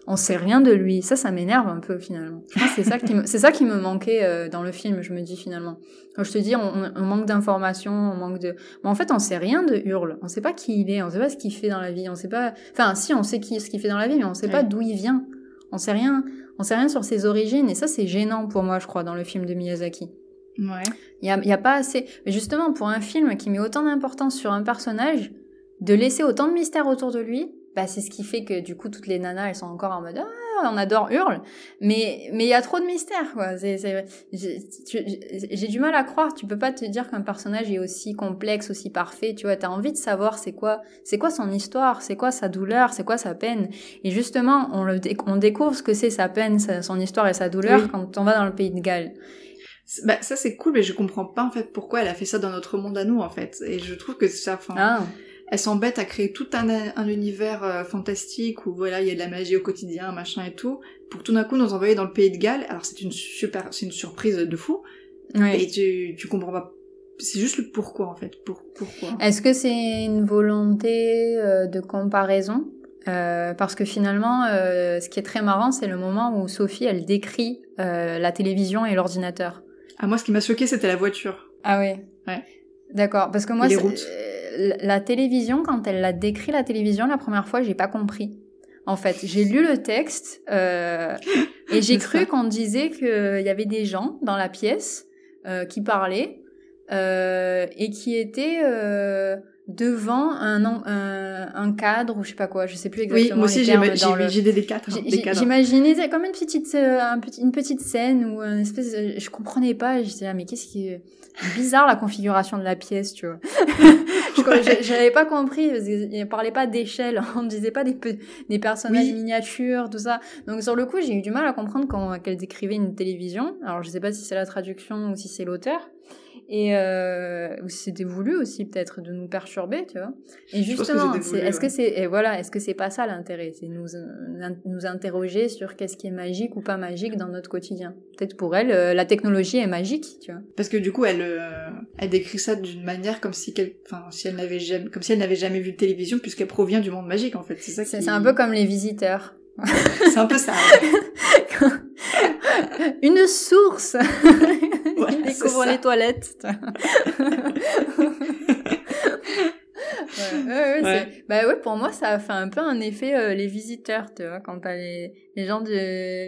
on sait rien de lui. Ça, ça m'énerve un peu finalement. Je pense que c'est ça qui me, c'est ça qui me manquait euh, dans le film. Je me dis finalement, quand je te dis, on, on manque d'informations, on manque de, mais en fait, on sait rien de Hurle. On sait pas qui il est, on sait pas ce qu'il fait dans la vie, on sait pas, enfin si, on sait qui, ce qu'il fait dans la vie, mais on sait pas d'où il vient. On sait rien, on sait rien sur ses origines et ça c'est gênant pour moi, je crois, dans le film de Miyazaki. Ouais. Il y a, y a pas assez. Mais justement, pour un film qui met autant d'importance sur un personnage, de laisser autant de mystère autour de lui, bah c'est ce qui fait que du coup toutes les nanas elles sont encore en mode ah on adore Hurle, mais mais il y a trop de mystère quoi. C'est c'est j'ai du mal à croire. Tu peux pas te dire qu'un personnage est aussi complexe, aussi parfait. Tu vois, t'as envie de savoir c'est quoi c'est quoi son histoire, c'est quoi sa douleur, c'est quoi sa peine. Et justement on le dé- on découvre ce que c'est sa peine, sa- son histoire et sa douleur Oui. quand on va dans le pays de Galles. Bah, ça c'est cool, mais je comprends pas en fait pourquoi elle a fait ça dans notre monde à nous en fait. Et je trouve que ça, enfin, Ah. Elle s'embête à créer tout un, un univers euh, fantastique où voilà il y a de la magie au quotidien, machin et tout, pour tout d'un coup nous envoyer dans le pays de Galles. Alors c'est une super, c'est une surprise de fou. Ouais. Et tu, tu comprends pas. C'est juste le pourquoi en fait. Pour, pourquoi. Est-ce que c'est une volonté euh, de comparaison? Euh, Parce que finalement, ce qui est très marrant, c'est le moment où Sophie, elle décrit la télévision et l'ordinateur. Ah moi ce qui m'a choqué c'était la voiture. Ah oui Ouais. D'accord, parce que moi, les routes. La télévision, quand elle l'a décrit la télévision la première fois, j'ai pas compris. En fait, j'ai lu le texte euh, et j'ai cru qu'on disait qu'il y avait des gens dans la pièce euh, qui parlaient euh, et qui étaient devant un, un, un cadre ou je sais pas quoi, je sais plus Oui, exactement moi aussi j'ai j'ai des, hein, cadres. J'imaginais comme une petite, un petit- une petite scène ou une espèce, de- je comprenais pas. J'étais là, mais qu'est-ce qui est bizarre la configuration de la pièce, tu vois. Je- Ouais. J'avais pas compris. Parce qu'il parlait pas d'échelle, on ne disait pas des, pe- des personnages Oui. miniatures, tout ça. Donc sur le coup, j'ai eu du mal à comprendre quand qu'elle décrivait une télévision. Alors je sais pas si c'est la traduction ou si c'est l'auteur. Et euh, c'était voulu aussi peut-être de nous perturber, tu vois. Et que justement, c'est- est-ce que c'est et voilà, est-ce que c'est pas ça l'intérêt, c'est nous euh, nous interroger sur qu'est-ce qui est magique ou pas magique dans notre quotidien. Peut-être pour elle, euh, la technologie est magique, tu vois. Parce que du coup, elle, euh, elle décrit ça d'une manière comme si, quel- enfin, si elle n'avait jamais, comme si elle n'avait jamais vu de télévision, puisqu'elle provient du monde magique, en fait. C'est ça. C'est qui- c'est un peu comme les visiteurs. C'est un peu ça. Une source. Découvre les toilettes. Ouais, ouais, ouais, Ouais. c'est- Bah ouais, pour moi, ça a fait un peu un effet euh, les visiteurs, tu vois, quand t'as les, les gens du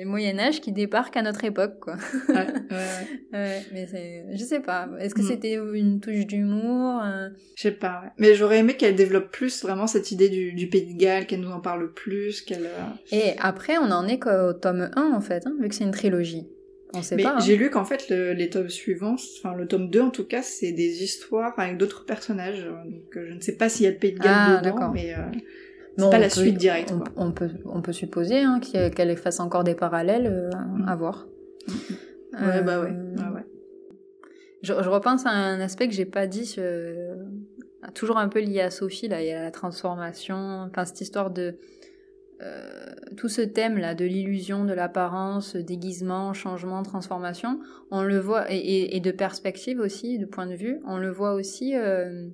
Moyen-Âge qui débarquent à notre époque, quoi. Ouais, ouais, ouais. Ouais, mais c'est, je sais pas. Est-ce que Mm. c'était une touche d'humour euh, Je sais pas, ouais. Mais j'aurais aimé qu'elle développe plus vraiment cette idée du, du Pays de Galles, qu'elle nous en parle plus, qu'elle... euh, Et après, on en est qu'au tome 1, en fait, hein, vu que c'est une trilogie. On sait Mais pas. hein. j'ai lu qu'en fait, le- les tomes suivants, enfin le tome 2 en tout cas, c'est des histoires avec d'autres personnages. Donc euh, je ne sais pas s'il y a le Pays de Galles Ah, dedans, mais... euh, Non, pas la peut- suite directe, On, peut, on peut supposer hein, qu'elle fasse encore des parallèles euh, Mm. à voir. Ouais, bah ouais. Euh, ouais. Je, je repense à un aspect que j'ai pas dit, toujours un peu lié à Sophie, là, il y a la transformation, enfin cette histoire de euh, tout ce thème là de l'illusion, de l'apparence, déguisement, changement, transformation, on le voit et, et- et de perspective aussi, de point de vue, on le voit aussi euh,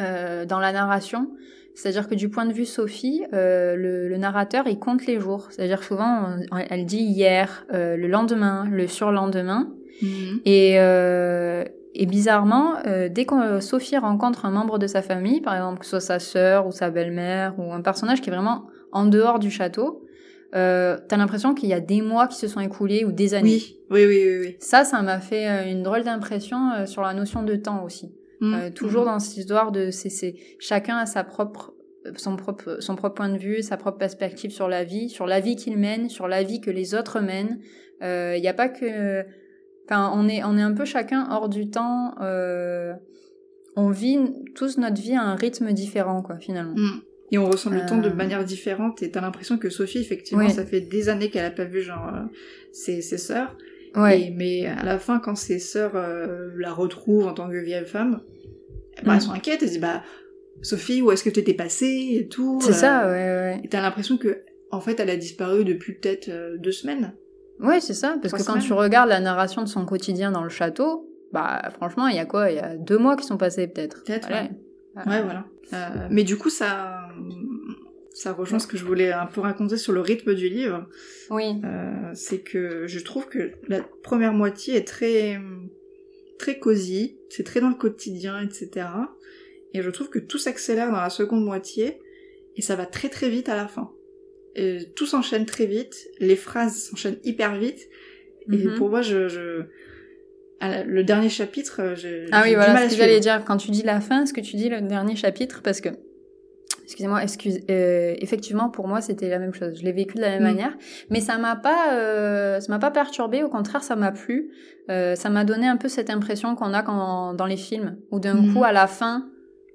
euh, dans la narration. C'est-à-dire que du point de vue Sophie, le, le narrateur il compte les jours. C'est-à-dire que souvent on- elle dit hier, le lendemain, le surlendemain. Mhm. Et, et bizarrement, euh, dès que euh, Sophie rencontre un membre de sa famille, par exemple que ce soit sa sœur ou sa belle-mère ou un personnage qui est vraiment en dehors du château, euh, t'as l'impression qu'il y a des mois qui se sont écoulés ou des années. Oui, oui, oui, oui. oui. Ça, ça m'a fait euh, une drôle d'impression euh, sur la notion de temps aussi. Mhm. Euh, toujours dans cette histoire de c'est chacun a sa propre son propre son propre point de vue, sa propre perspective sur la vie, sur la vie qu'il mène, sur la vie que les autres mènent. Il n'y a pas que enfin on est on est un peu chacun hors du temps. on vit tous notre vie à un rythme différent quoi finalement. Mm. Et on ressent le temps de Euh. manière différente et t'as l'impression que Sophie, effectivement, Oui. ça fait des années qu'elle a pas vu genre euh, ses, ses sœurs. Ouais. Et- mais à la fin, quand ses sœurs euh, la retrouvent en tant que vieille femme, bah, Mm. elles sont inquiètes. Elles se disent bah Sophie, où est-ce que tu étais passée et tout. C'est euh, ça ouais ouais. Et t'as l'impression que en fait, elle a disparu depuis peut-être deux semaines. Ouais, c'est ça, parce que quand tu regardes la narration de son quotidien dans le château, bah franchement, il y a quoi? Il y a deux mois qui sont passés peut-être. Peut-être, Voilà. Ouais, voilà. Mais du coup, ça, ça rejoint ce que je voulais un peu raconter sur le rythme du livre. Oui. Euh, c'est que je trouve que la première moitié est très, très cosy, c'est très dans le quotidien, etc. Et je trouve que tout s'accélère dans la seconde moitié, et ça va très très vite à la fin. Et tout s'enchaîne très vite, les phrases s'enchaînent hyper vite, et Mhm. pour moi, je, je... la- le dernier chapitre, euh, j'ai Ah oui, voilà ce que j'allais dire. Quand tu dis la fin, ce que tu dis le dernier chapitre, parce que, excusez-moi, excuse, euh, effectivement, pour moi, c'était la même chose. Je l'ai vécu de la même Mm. manière, mais ça m'a pas, euh, ça m'a pas perturbé. Au contraire, ça m'a plu. Euh, ça m'a donné un peu cette impression qu'on a quand, dans les films, où d'un Mhm. coup, à la fin,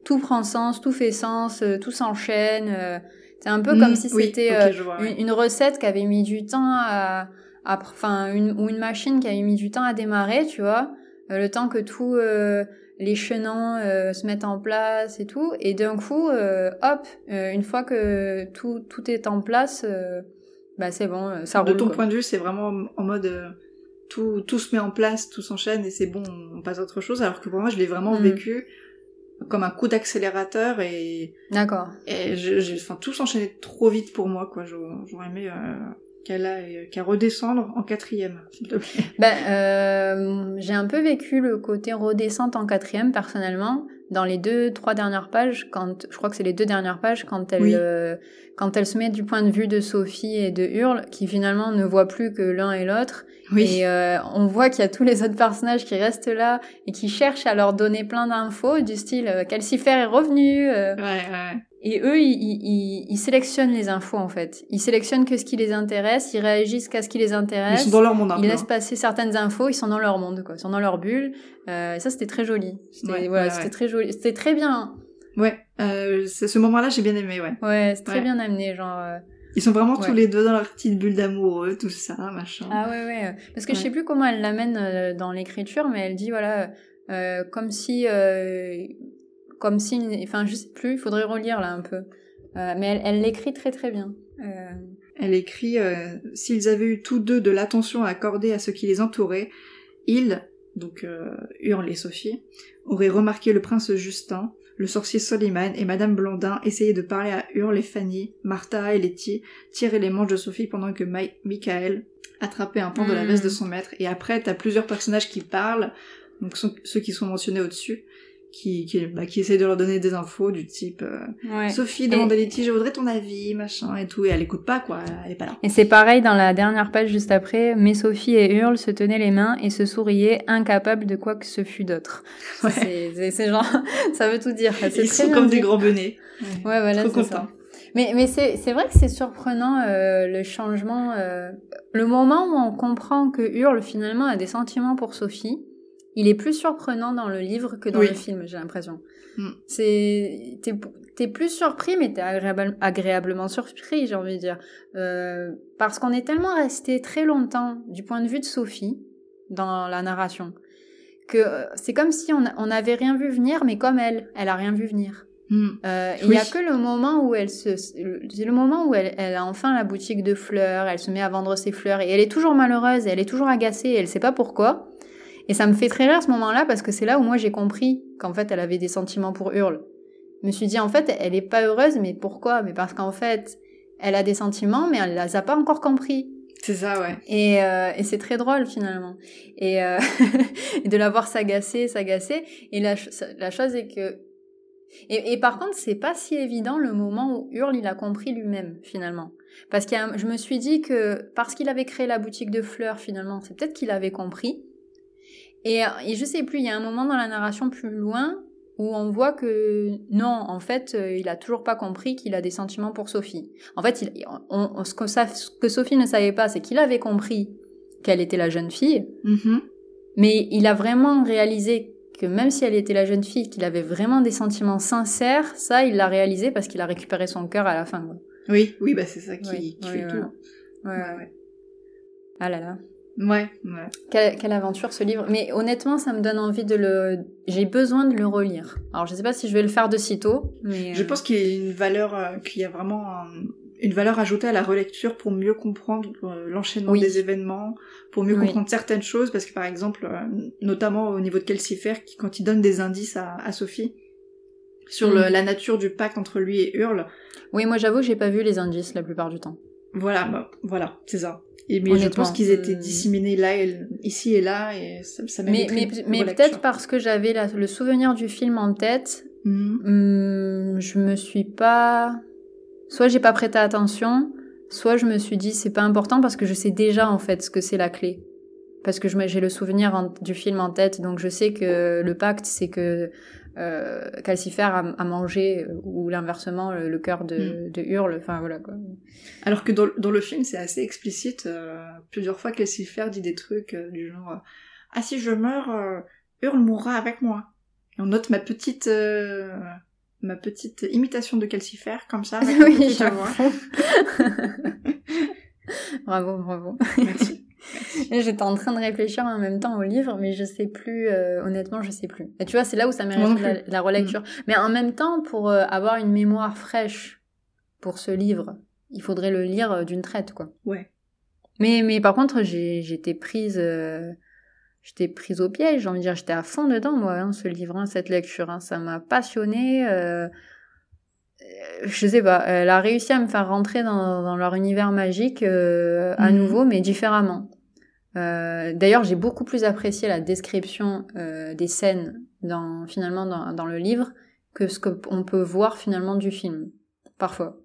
tout prend sens, tout fait sens, euh, tout s'enchaîne. euh, c'est un peu Mm, comme si c'était euh, une, recette qui avait mis du temps à, enfin une, ou une machine qui avait mis du temps à démarrer, tu vois, le temps que tout euh, les chenants euh, se mettent en place et tout, et d'un coup, euh, hop, euh, une fois que tout tout est en place, bah c'est bon, ça de roule. ton quoi. point de vue, c'est vraiment en mode tout, tout se met en place, tout s'enchaîne et c'est bon, on passe à autre chose. Alors que pour moi, je l'ai vraiment Mm. vécu comme un coup d'accélérateur et, D'accord. et je, je- enfin, tout s'enchaînait trop vite pour moi. quoi. J'aurais aimé qu'elle aille, qu'elle redescendre en quatrième, s'il te plaît. Ben, euh, j'ai un peu vécu le côté redescente en quatrième personnellement dans les deux trois dernières pages quand je crois que c'est les deux dernières pages quand elle Oui. euh, quand elle se met du point de vue de Sophie et de Hurle qui finalement ne voient plus que l'un et l'autre Oui. et euh, on voit qu'il y a tous les autres personnages qui restent là et qui cherchent à leur donner plein d'infos du style euh, Calcifer est revenu euh, Ouais, ouais. Et eux, ils, ils, ils- ils sélectionnent les infos en fait. Ils sélectionnent que ce qui les intéresse, ils réagissent qu'à ce qui les Ils intéresse. sont dans leur monde Ils laissent hein. passer certaines infos, ils sont dans leur monde, quoi. Ils sont dans leur bulle. Euh, et ça, c'était très joli. C'était, Ouais, voilà, ouais, très joli. C'était très bien. Ouais, euh, ce moment-là, j'ai bien aimé, ouais. Ouais, c'est très bien amené, genre. euh, Ils sont vraiment tous les deux dans leur petite bulle d'amoureux, tout ça, machin. Ah ouais, ouais. Parce que je sais plus comment elle l'amène euh, dans l'écriture, mais elle dit, voilà, euh, comme si. Comme si. Enfin, je sais plus, il faudrait relire là un peu. Euh, mais elle, elle l'écrit très très bien. Euh, Elle écrit euh, S'ils avaient eu tous deux de l'attention à accorder à ce qui les entourait, ils, donc euh, Hurle et Sophie, auraient remarqué le prince Justin, le sorcier Soliman et Madame Blondin essayer de parler à Hurle et Fanny, Martha et Letty tirer les manches de Sophie pendant que Michael attrapait un pan de la Mm. veste de son maître. Et après, t'as plusieurs personnages qui parlent, donc ceux qui sont mentionnés au-dessus, qui, qui, bah, qui essayent de leur donner des infos du type euh, ouais. Sophie demande à Letty, je voudrais ton avis, machin et tout, et elle écoute pas quoi, elle est pas là. Et c'est pareil dans la dernière page juste après, mais Sophie et Hurle se tenaient les mains et se souriaient, incapables de quoi que ce fût d'autre. Ouais. C'est- genre, ça veut tout dire. Ils sont comme dit. des grands benets. Ouais, voilà, Trop c'est contents. ça. Mais, mais c'est c'est vrai que c'est surprenant euh, le changement. euh, le moment où on comprend que Hurle finalement a des sentiments pour Sophie, il est plus surprenant dans le livre que dans Oui. le film, j'ai l'impression. Mm. C'est t'es t'es plus surpris, mais t'es agréable, agréablement surpris, j'ai envie de dire, Euh, parce qu'on est tellement resté très longtemps du point de vue de Sophie dans la narration que euh, c'est comme si on n'avait rien vu venir, mais comme elle, elle a rien vu venir. Hmm. Euh, Il y a que le moment où elle se, c'est le moment où elle, elle a enfin la boutique de fleurs, elle se met à vendre ses fleurs et elle est toujours malheureuse elle est toujours agacée et elle sait pas pourquoi. Et ça me fait très rire à ce moment-là parce que c'est là où moi j'ai compris qu'en fait elle avait des sentiments pour Hurle. Je me suis dit en fait elle est pas heureuse mais pourquoi? Mais parce qu'en fait elle a des sentiments mais elle les a pas encore compris. C'est ça, ouais. Et, euh, et c'est très drôle finalement. Et, euh, et de la voir s'agacer, s'agacer. Et la, la chose est que... Et, et par contre, c'est pas si évident le moment où Hurle, il a compris lui-même finalement. Parce que je me suis dit que parce qu'il avait créé la boutique de fleurs finalement, c'est peut-être qu'il avait compris. Et, et je sais plus, il y a un moment dans la narration plus loin où on voit que non, en fait, euh, il a toujours pas compris qu'il a des sentiments pour Sophie. En fait, il, on, on- ce, que ça- ce que Sophie ne savait pas, c'est qu'il avait compris qu'elle était la jeune fille, Mhm. mais il a vraiment réalisé que même si elle était la jeune fille, qu'il avait vraiment des sentiments sincères, ça, il l'a réalisé parce qu'il a récupéré son cœur à la fin. quoi. Oui, oui, bah c'est ça qui, fait tout. Ouais, ouais. Ah là là. Ouais, ouais. Quelle, quelle aventure ce livre. Mais honnêtement, ça me donne envie de le. J'ai besoin de le relire. Alors, je sais pas si je vais le faire de sitôt, mais. Je euh, pense qu'il y a une valeur, euh, qu'il y a vraiment un- une valeur ajoutée à la relecture pour mieux comprendre euh, l'enchaînement Oui. des événements, pour mieux Oui. comprendre certaines choses, parce que par exemple, euh, notamment au niveau de Calcifer, qui quand il donne des indices à, à Sophie sur le- Mm. la nature du pacte entre lui et Hurle, Oui, moi j'avoue que j'ai pas vu les indices la plupart du temps. voilà, bah, voilà, c'est ça. Et mais je pense qu'ils étaient euh, disséminés là, et, ici et là, et ça, ça Mais, mais, mais peut-être parce que j'avais le souvenir du film en tête, Mhm. hum, je me suis pas. Soit j'ai pas prêté attention, soit je me suis dit c'est pas important parce que je sais déjà en fait ce que c'est la clé. Parce que je j'ai le souvenir en- du film en tête, donc je sais que le pacte c'est que euh, Calcifer a, a mangé, euh, ou l'inversement, le, le cœur de, de Hurle, enfin voilà quoi. Alors que dans, dans le film, c'est assez explicite. euh, plusieurs fois, Calcifer dit des trucs euh, du genre euh, Ah, si je meurs, Hurle mourra avec moi. Et on note ma petite, euh, ma petite imitation de Calcifer, comme ça, avec Oui, une petite voix. j'avoue. bravo, bravo. Merci. J'étais en train de réfléchir en même temps au livre, mais je sais plus, euh, honnêtement, je sais plus. Et tu vois, c'est là où ça mérite la, relecture. Mais en même temps, pour euh, avoir une mémoire fraîche pour ce livre, il faudrait le lire euh, d'une traite, quoi. Ouais. Mais, mais par contre, j'étais prise, j'étais prise au piège, j'ai envie de dire, j'étais à fond dedans, moi, hein, ce livre, hein, cette lecture, hein. ça m'a passionnée. Je sais pas, elle a réussi à me faire rentrer dans, dans leur univers magique euh, à Mhm. nouveau, mais différemment. Euh, D'ailleurs, j'ai beaucoup plus apprécié la description euh, des scènes dans finalement dans, dans le livre que ce qu'on peut voir finalement du film, parfois.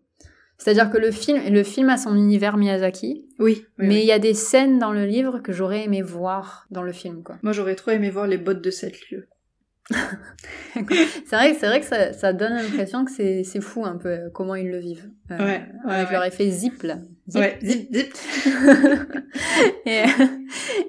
C'est-à-dire que le film, le film a son univers Miyazaki, Oui. oui, mais il oui. y a des scènes dans le livre que j'aurais aimé voir dans le film, quoi. Moi, j'aurais trop aimé voir les bottes de sept lieux. C'est vrai, que- c'est vrai que ça, ça donne l'impression que c'est fou un peu euh, comment ils le vivent. Euh, Ouais, ouais, avec ouais. leur effet zip là. Zip. Ouais, zip, zip. et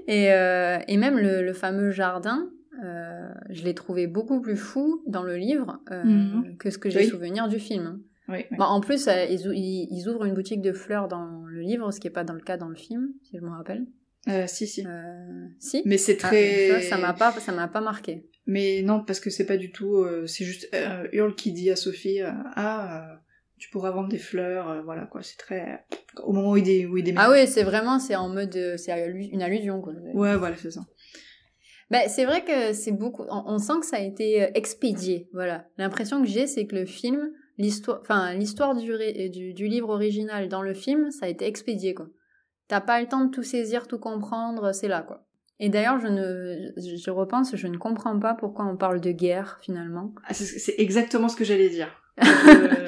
et, euh, et même le, le fameux jardin, euh, je l'ai trouvé beaucoup plus fou dans le livre euh, Mhm. que ce que j'ai Oui. souvenir du film. Oui, oui. Bon, en plus, euh, ils, ils, ouvrent une boutique de fleurs dans le livre, ce qui n'est pas dans le cas dans le film, si je me rappelle. Euh, si, si. Euh, si. Mais c'est Ah, très. ça, ça m'a pas, ça m'a pas marqué. Mais non, parce que c'est pas du tout. euh, c'est juste euh, Hurle qui dit à Sophie euh, Ah, euh, tu pourras vendre des fleurs, euh, voilà quoi. C'est très. Au moment où il, dé... où il déménage. Ah oui, c'est vraiment, c'est en mode, euh, c'est une allusion quoi. Ouais, voilà, c'est ça. Ben, c'est vrai que c'est beaucoup. On, on sent que ça a été euh, expédié. Voilà. L'impression que j'ai, c'est que le film, l'histoire, enfin l'histoire du, du, du livre original dans le film, ça a été expédié quoi. T'as pas le temps de tout saisir, tout comprendre, c'est là quoi. Et d'ailleurs, je ne, je, je repense, je ne comprends pas pourquoi on parle de guerre finalement. Ah, c'est exactement ce que j'allais dire. Euh,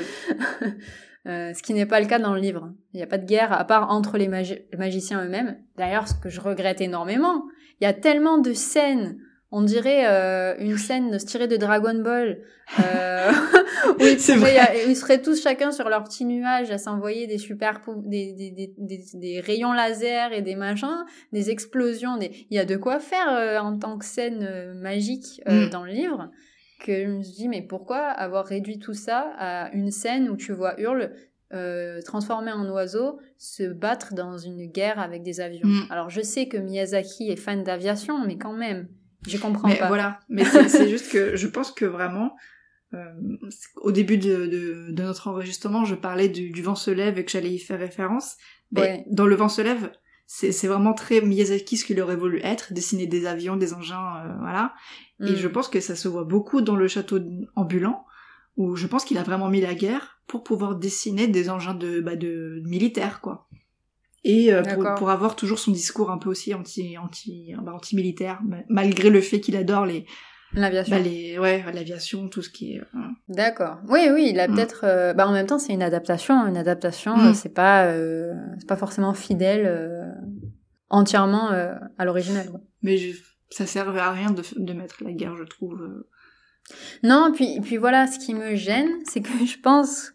Euh, ce qui n'est pas le cas dans le livre. Il n'y a pas de guerre à part entre les, magi- les magiciens eux-mêmes. D'ailleurs, ce que je regrette énormément, il y a tellement de scènes. On dirait euh, une scène de- tirée de Dragon Ball. Euh, où ils, vrai. ils seraient tous chacun sur leur petit nuage à s'envoyer des super des, des, des, des, des rayons laser et des machins, des explosions. Des... Il y a de quoi faire en tant que scène magique Mm. dans le livre que je me suis dit mais pourquoi avoir réduit tout ça à une scène où tu vois Hurle euh, transformé en oiseau se battre dans une guerre avec des avions? Mm. Alors je sais que Miyazaki est fan d'aviation, mais quand même, je comprends mais pas. voilà. Mais c'est c'est juste que je pense que vraiment. euh, au début de, de, de notre enregistrement, je parlais du, du vent se lève et que j'allais y faire référence. Mais Ouais. dans le vent se lève, c'est vraiment très Miyazaki ce qu'il aurait voulu être, dessiner des avions, des engins, euh, voilà. Et Mm. je pense que ça se voit beaucoup dans le château ambulant, où je pense qu'il a vraiment mis la guerre pour pouvoir dessiner des engins de, bah, de militaires, quoi. Et euh, pour, pour avoir toujours son discours un peu aussi anti anti bah, anti militaire, malgré le fait qu'il adore les L'aviation. bah, les ouais l'aviation, tout ce qui est. euh, D'accord. Oui, oui, il a Mm. peut-être. euh, Bah, en même temps, c'est une adaptation. Une adaptation, Mm. euh, c'est pas, euh, c'est pas forcément fidèle euh, entièrement euh, à l'original. mais je- ça servait à rien de, de mettre la guerre, je trouve. Non, puis, puis voilà, ce qui me gêne, c'est que je pense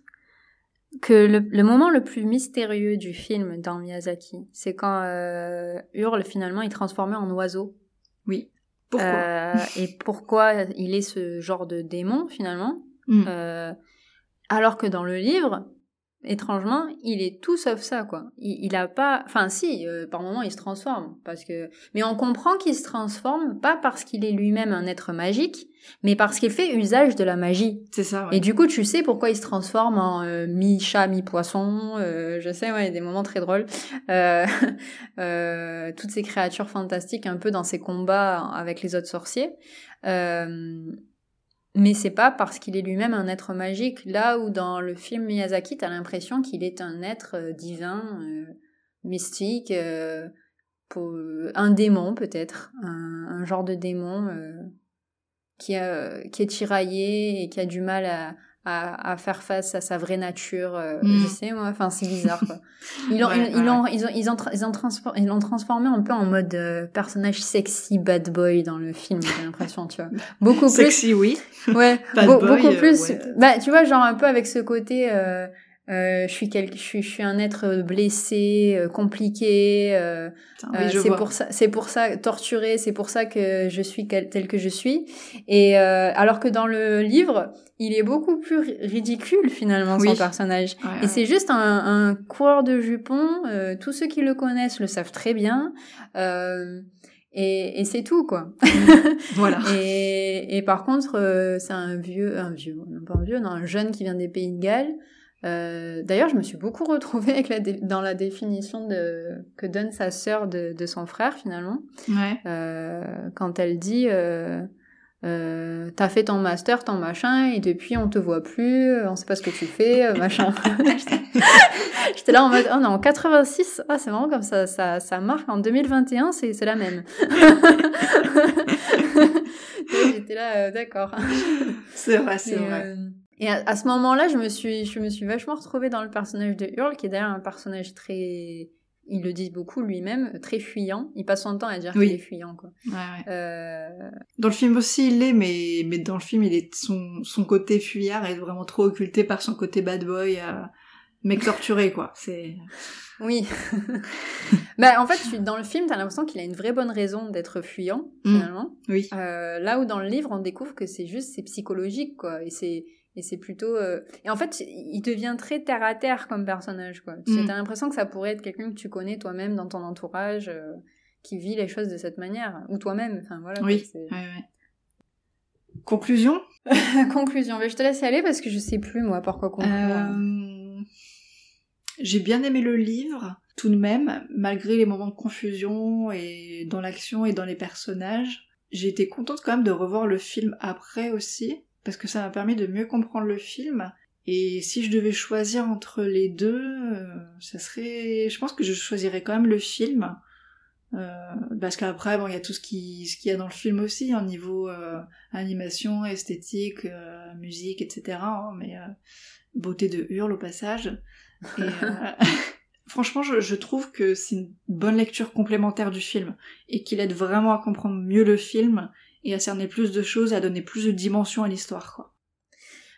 que le, le moment le plus mystérieux du film dans Miyazaki, c'est quand euh, Hurle finalement est transformé en oiseau. Oui. Pourquoi? Euh, et pourquoi il est ce genre de démon finalement? Mm. Euh, alors que dans le livre, étrangement, il est tout sauf ça, quoi. Il, il a pas, enfin, si, euh, par moment, il se transforme, parce que, mais on comprend qu'il se transforme pas parce qu'il est lui-même un être magique, mais parce qu'il fait usage de la magie. C'est ça. Ouais. Et du coup, tu sais pourquoi il se transforme en euh, mi-chat, mi-poisson. Euh, je sais, ouais, des moments très drôles. Euh, euh, toutes ces créatures fantastiques, un peu dans ses combats avec les autres sorciers. Euh, mais c'est pas parce qu'il est lui-même un être magique. Là où dans le film Miyazaki, t'as l'impression qu'il est un être euh, divin, euh, mystique, euh, un démon peut-être, un, genre de démon qui, qui est tiraillé et qui a du mal à, à, à faire face à sa vraie nature. euh, Mm. Je sais moi, enfin c'est bizarre. Quoi. Ils l'ont Ouais, ils, ils ouais, l'ont ils ont ils ont ils ont ils l'ont transformé un peu en mode euh, personnage sexy bad boy dans le film. J'ai l'impression, tu vois. Beaucoup plus Sexy, oui. Ouais, boy, beaucoup euh, plus. ouais. Bah, tu vois, genre un peu avec ce côté, euh, euh, je suis quel, je suis, je suis un être blessé, euh, compliqué. euh, euh, oui, c'est pour ça, c'est pour ça torturé, c'est pour ça que je suis quel- tel que je suis. Et euh, alors que dans le livre, il est beaucoup plus ri- ridicule finalement son Oui. personnage. Ouais, Et ouais. c'est juste un, un coureur de jupons. euh, tous ceux qui le connaissent le savent très bien. Euh, et, et c'est tout quoi. Voilà. Et, et par contre, euh, c'est un vieux, un vieux, non pas un vieux, non, un jeune qui vient des Pays de Galles. Euh, D'ailleurs, je me suis beaucoup retrouvée avec la dans la définition de, que donne sa sœur de, de son frère finalement, Ouais. euh, quand elle dit euh, euh, t'as fait ton master, ton machin, et depuis on te voit plus, on sait pas ce que tu fais, euh, machin. J'étais là en mode oh non, 86, ah c'est marrant comme ça, ça, ça marque en 2021, c'est la même. J'étais là, euh, d'accord. C'est vrai, c'est vrai. Et à, à ce moment-là, je me suis, je me suis vachement retrouvée dans le personnage de Hurl, qui est d'ailleurs un personnage très, il le dit beaucoup lui-même, très fuyant. Il passe son temps à dire Oui. qu'il est fuyant, quoi. Ouais, ouais. Euh, Dans le film aussi, il l'est, mais, mais dans le film, il est son, son côté fuyard est vraiment trop occulté par son côté bad boy, euh, mec torturé, quoi. C'est... oui. bah, en fait, dans le film, t'as l'impression qu'il a une vraie bonne raison d'être fuyant, Mm. finalement. Oui. Euh, là où dans le livre, on découvre que c'est juste, c'est psychologique, quoi. Et c'est, et c'est plutôt. euh, Et en fait, il devient très terre à terre comme personnage, quoi. Tu Mm. as l'impression que ça pourrait être quelqu'un que tu connais toi-même dans ton entourage, euh, qui vit les choses de cette manière, ou toi-même. Enfin voilà. Oui. c'est- Ouais, ouais. Conclusion? Conclusion. Mais je te laisse aller parce que je sais plus moi par quoi conclure. Euh, J'ai bien aimé le livre, tout de même, malgré les moments de confusion et dans l'action et dans les personnages. J'ai été contente quand même de revoir le film après aussi, parce que ça m'a permis de mieux comprendre le film. Et si je devais choisir entre les deux, euh, ça serait, je pense que je choisirais quand même le film. Euh, parce qu'après, bon, il y a tout ce qui, qu'il y a dans le film aussi, en niveau euh, animation, esthétique, musique, etc. hein, mais beauté de hurle au passage. Et, franchement, je, je trouve que c'est une bonne lecture complémentaire du film et qu'il aide vraiment à comprendre mieux le film et à cerner plus de choses, à donner plus de dimension à l'histoire, quoi.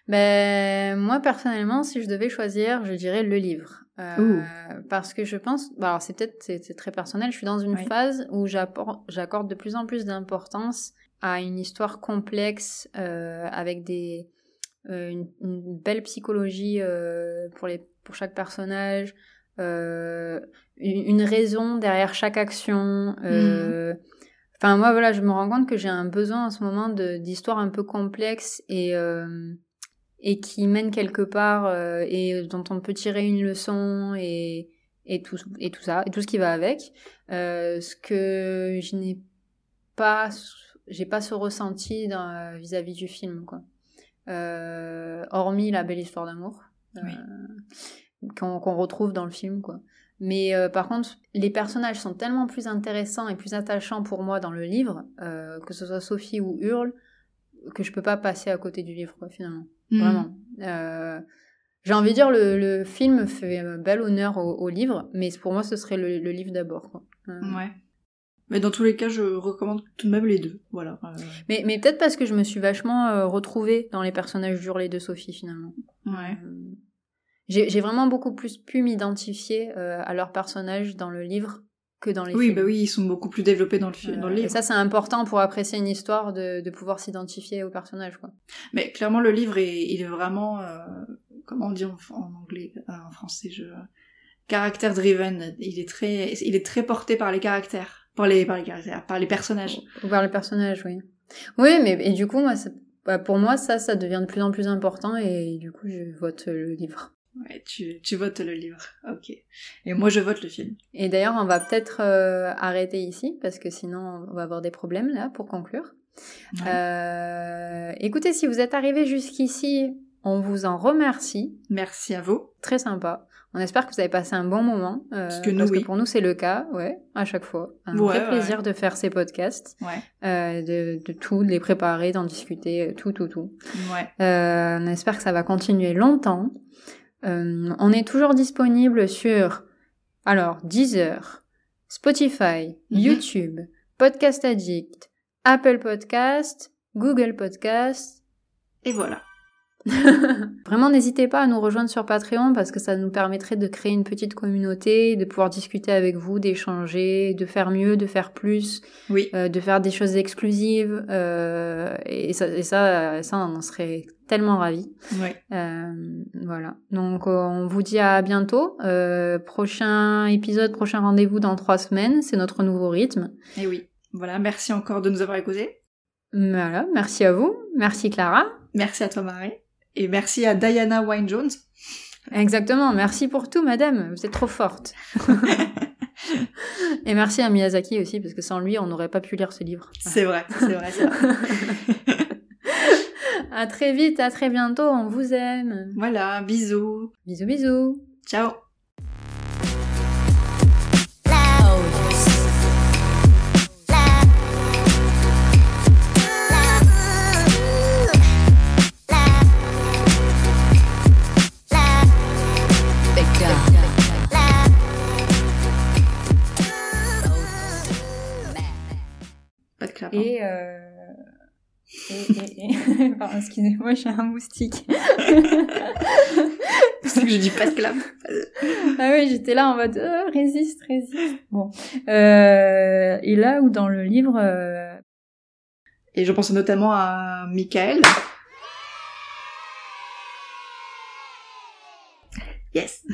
Ben, moi, personnellement, si je devais choisir, je dirais le livre. Euh, parce que je pense, bah, alors c'est peut-être c'est très personnel, je suis dans une Oui. phase où j'accorde de plus en plus d'importance à une histoire complexe euh, avec des euh, une, une belle psychologie pour les pour chaque personnage, une, une raison derrière chaque action. euh, Enfin moi voilà, je me rends compte que j'ai un besoin en ce moment d'histoires un peu complexes et euh, et qui mènent quelque part euh, et dont on peut tirer une leçon et et tout et tout ça et tout ce qui va avec. Euh, ce que je n'ai pas j'ai pas ce ressenti vis-à-vis du film quoi. Hormis la belle histoire d'amour qu'on qu'on retrouve dans le film quoi. Mais euh, par contre, les personnages sont tellement plus intéressants et plus attachants pour moi dans le livre, euh, que ce soit Sophie ou Hurle, que je peux pas passer à côté du livre, quoi, finalement. Mm. Vraiment. Euh, J'ai envie de dire, le, le film fait un bel honneur au, au livre, mais pour moi, ce serait le, le livre d'abord. Ouais. Mais dans tous les cas, je recommande tout de même les deux. Voilà. Mais, mais peut-être parce que je me suis vachement retrouvée dans les personnages d'Hurle et de Sophie, finalement. ouais. J'ai vraiment beaucoup plus pu m'identifier euh, à leurs personnages dans le livre que dans les Oui, films. bah oui, ils sont beaucoup plus développés dans le, film, dans le Euh, livre. Et ça, c'est important pour apprécier une histoire de, de pouvoir s'identifier au personnage, quoi. Mais clairement, le livre, est, il est vraiment... euh, comment on dit en, en anglais, euh, en français, je caractère driven. Il est très, il est très porté par les caractères, par les, par les caractères, par les personnages. Ou par les personnages, oui. Oui, mais et du coup, moi, bah, pour moi, ça, ça devient de plus en plus important et du coup, je vote le livre. Ouais, tu, tu votes le livre. Ok. Et moi, je vote le film. Et d'ailleurs, on va peut-être euh, arrêter ici parce que sinon, on va avoir des problèmes là pour conclure. Ouais. Euh, écoutez, si vous êtes arrivé jusqu'ici, on vous en remercie. Merci à vous. Très sympa. On espère que vous avez passé un bon moment. euh, Parce que nous, oui. pour nous, c'est le cas, ouais, à chaque fois. Un Ouais, vrai ouais. plaisir de faire ces podcasts, Ouais. euh, de, de tout, de les préparer, d'en discuter, tout, tout, tout. Ouais. Euh, on espère que ça va continuer longtemps. Euh, on est toujours disponible sur alors Deezer, Spotify, Mhm. YouTube, Podcast Addict, Apple Podcast, Google Podcast. Et voilà. Vraiment, n'hésitez pas à nous rejoindre sur Patreon parce que ça nous permettrait de créer une petite communauté, de pouvoir discuter avec vous, d'échanger, de faire mieux, de faire plus, Oui. euh, de faire des choses exclusives. euh, et ça, et ça, ça, on en serait tellement ravis. Ouais. Euh, voilà. Donc, euh, on vous dit à bientôt. Euh, prochain épisode, prochain rendez-vous dans trois semaines. C'est notre nouveau rythme. Et oui. Voilà. Merci encore de nous avoir écoutés. Voilà. Merci à vous. Merci Clara. Merci à toi, Marie. Et merci à Diana Wine Jones. Exactement. Merci pour tout, madame. Vous êtes trop forte. Et merci à Miyazaki aussi, parce que sans lui, on n'aurait pas pu lire ce livre. C'est vrai, c'est vrai, c'est vrai. À très vite, à très bientôt. On vous aime. voilà, bisous. Bisous, bisous. Ciao. Et, euh... et, et, et... Pardon, excusez-moi, j'ai un moustique. C'est que je dis pas de clap. ah oui, j'étais là en mode euh, résiste, résiste. Bon. Euh... Et là où dans le livre, euh, Et je pense notamment à Michael. Yes.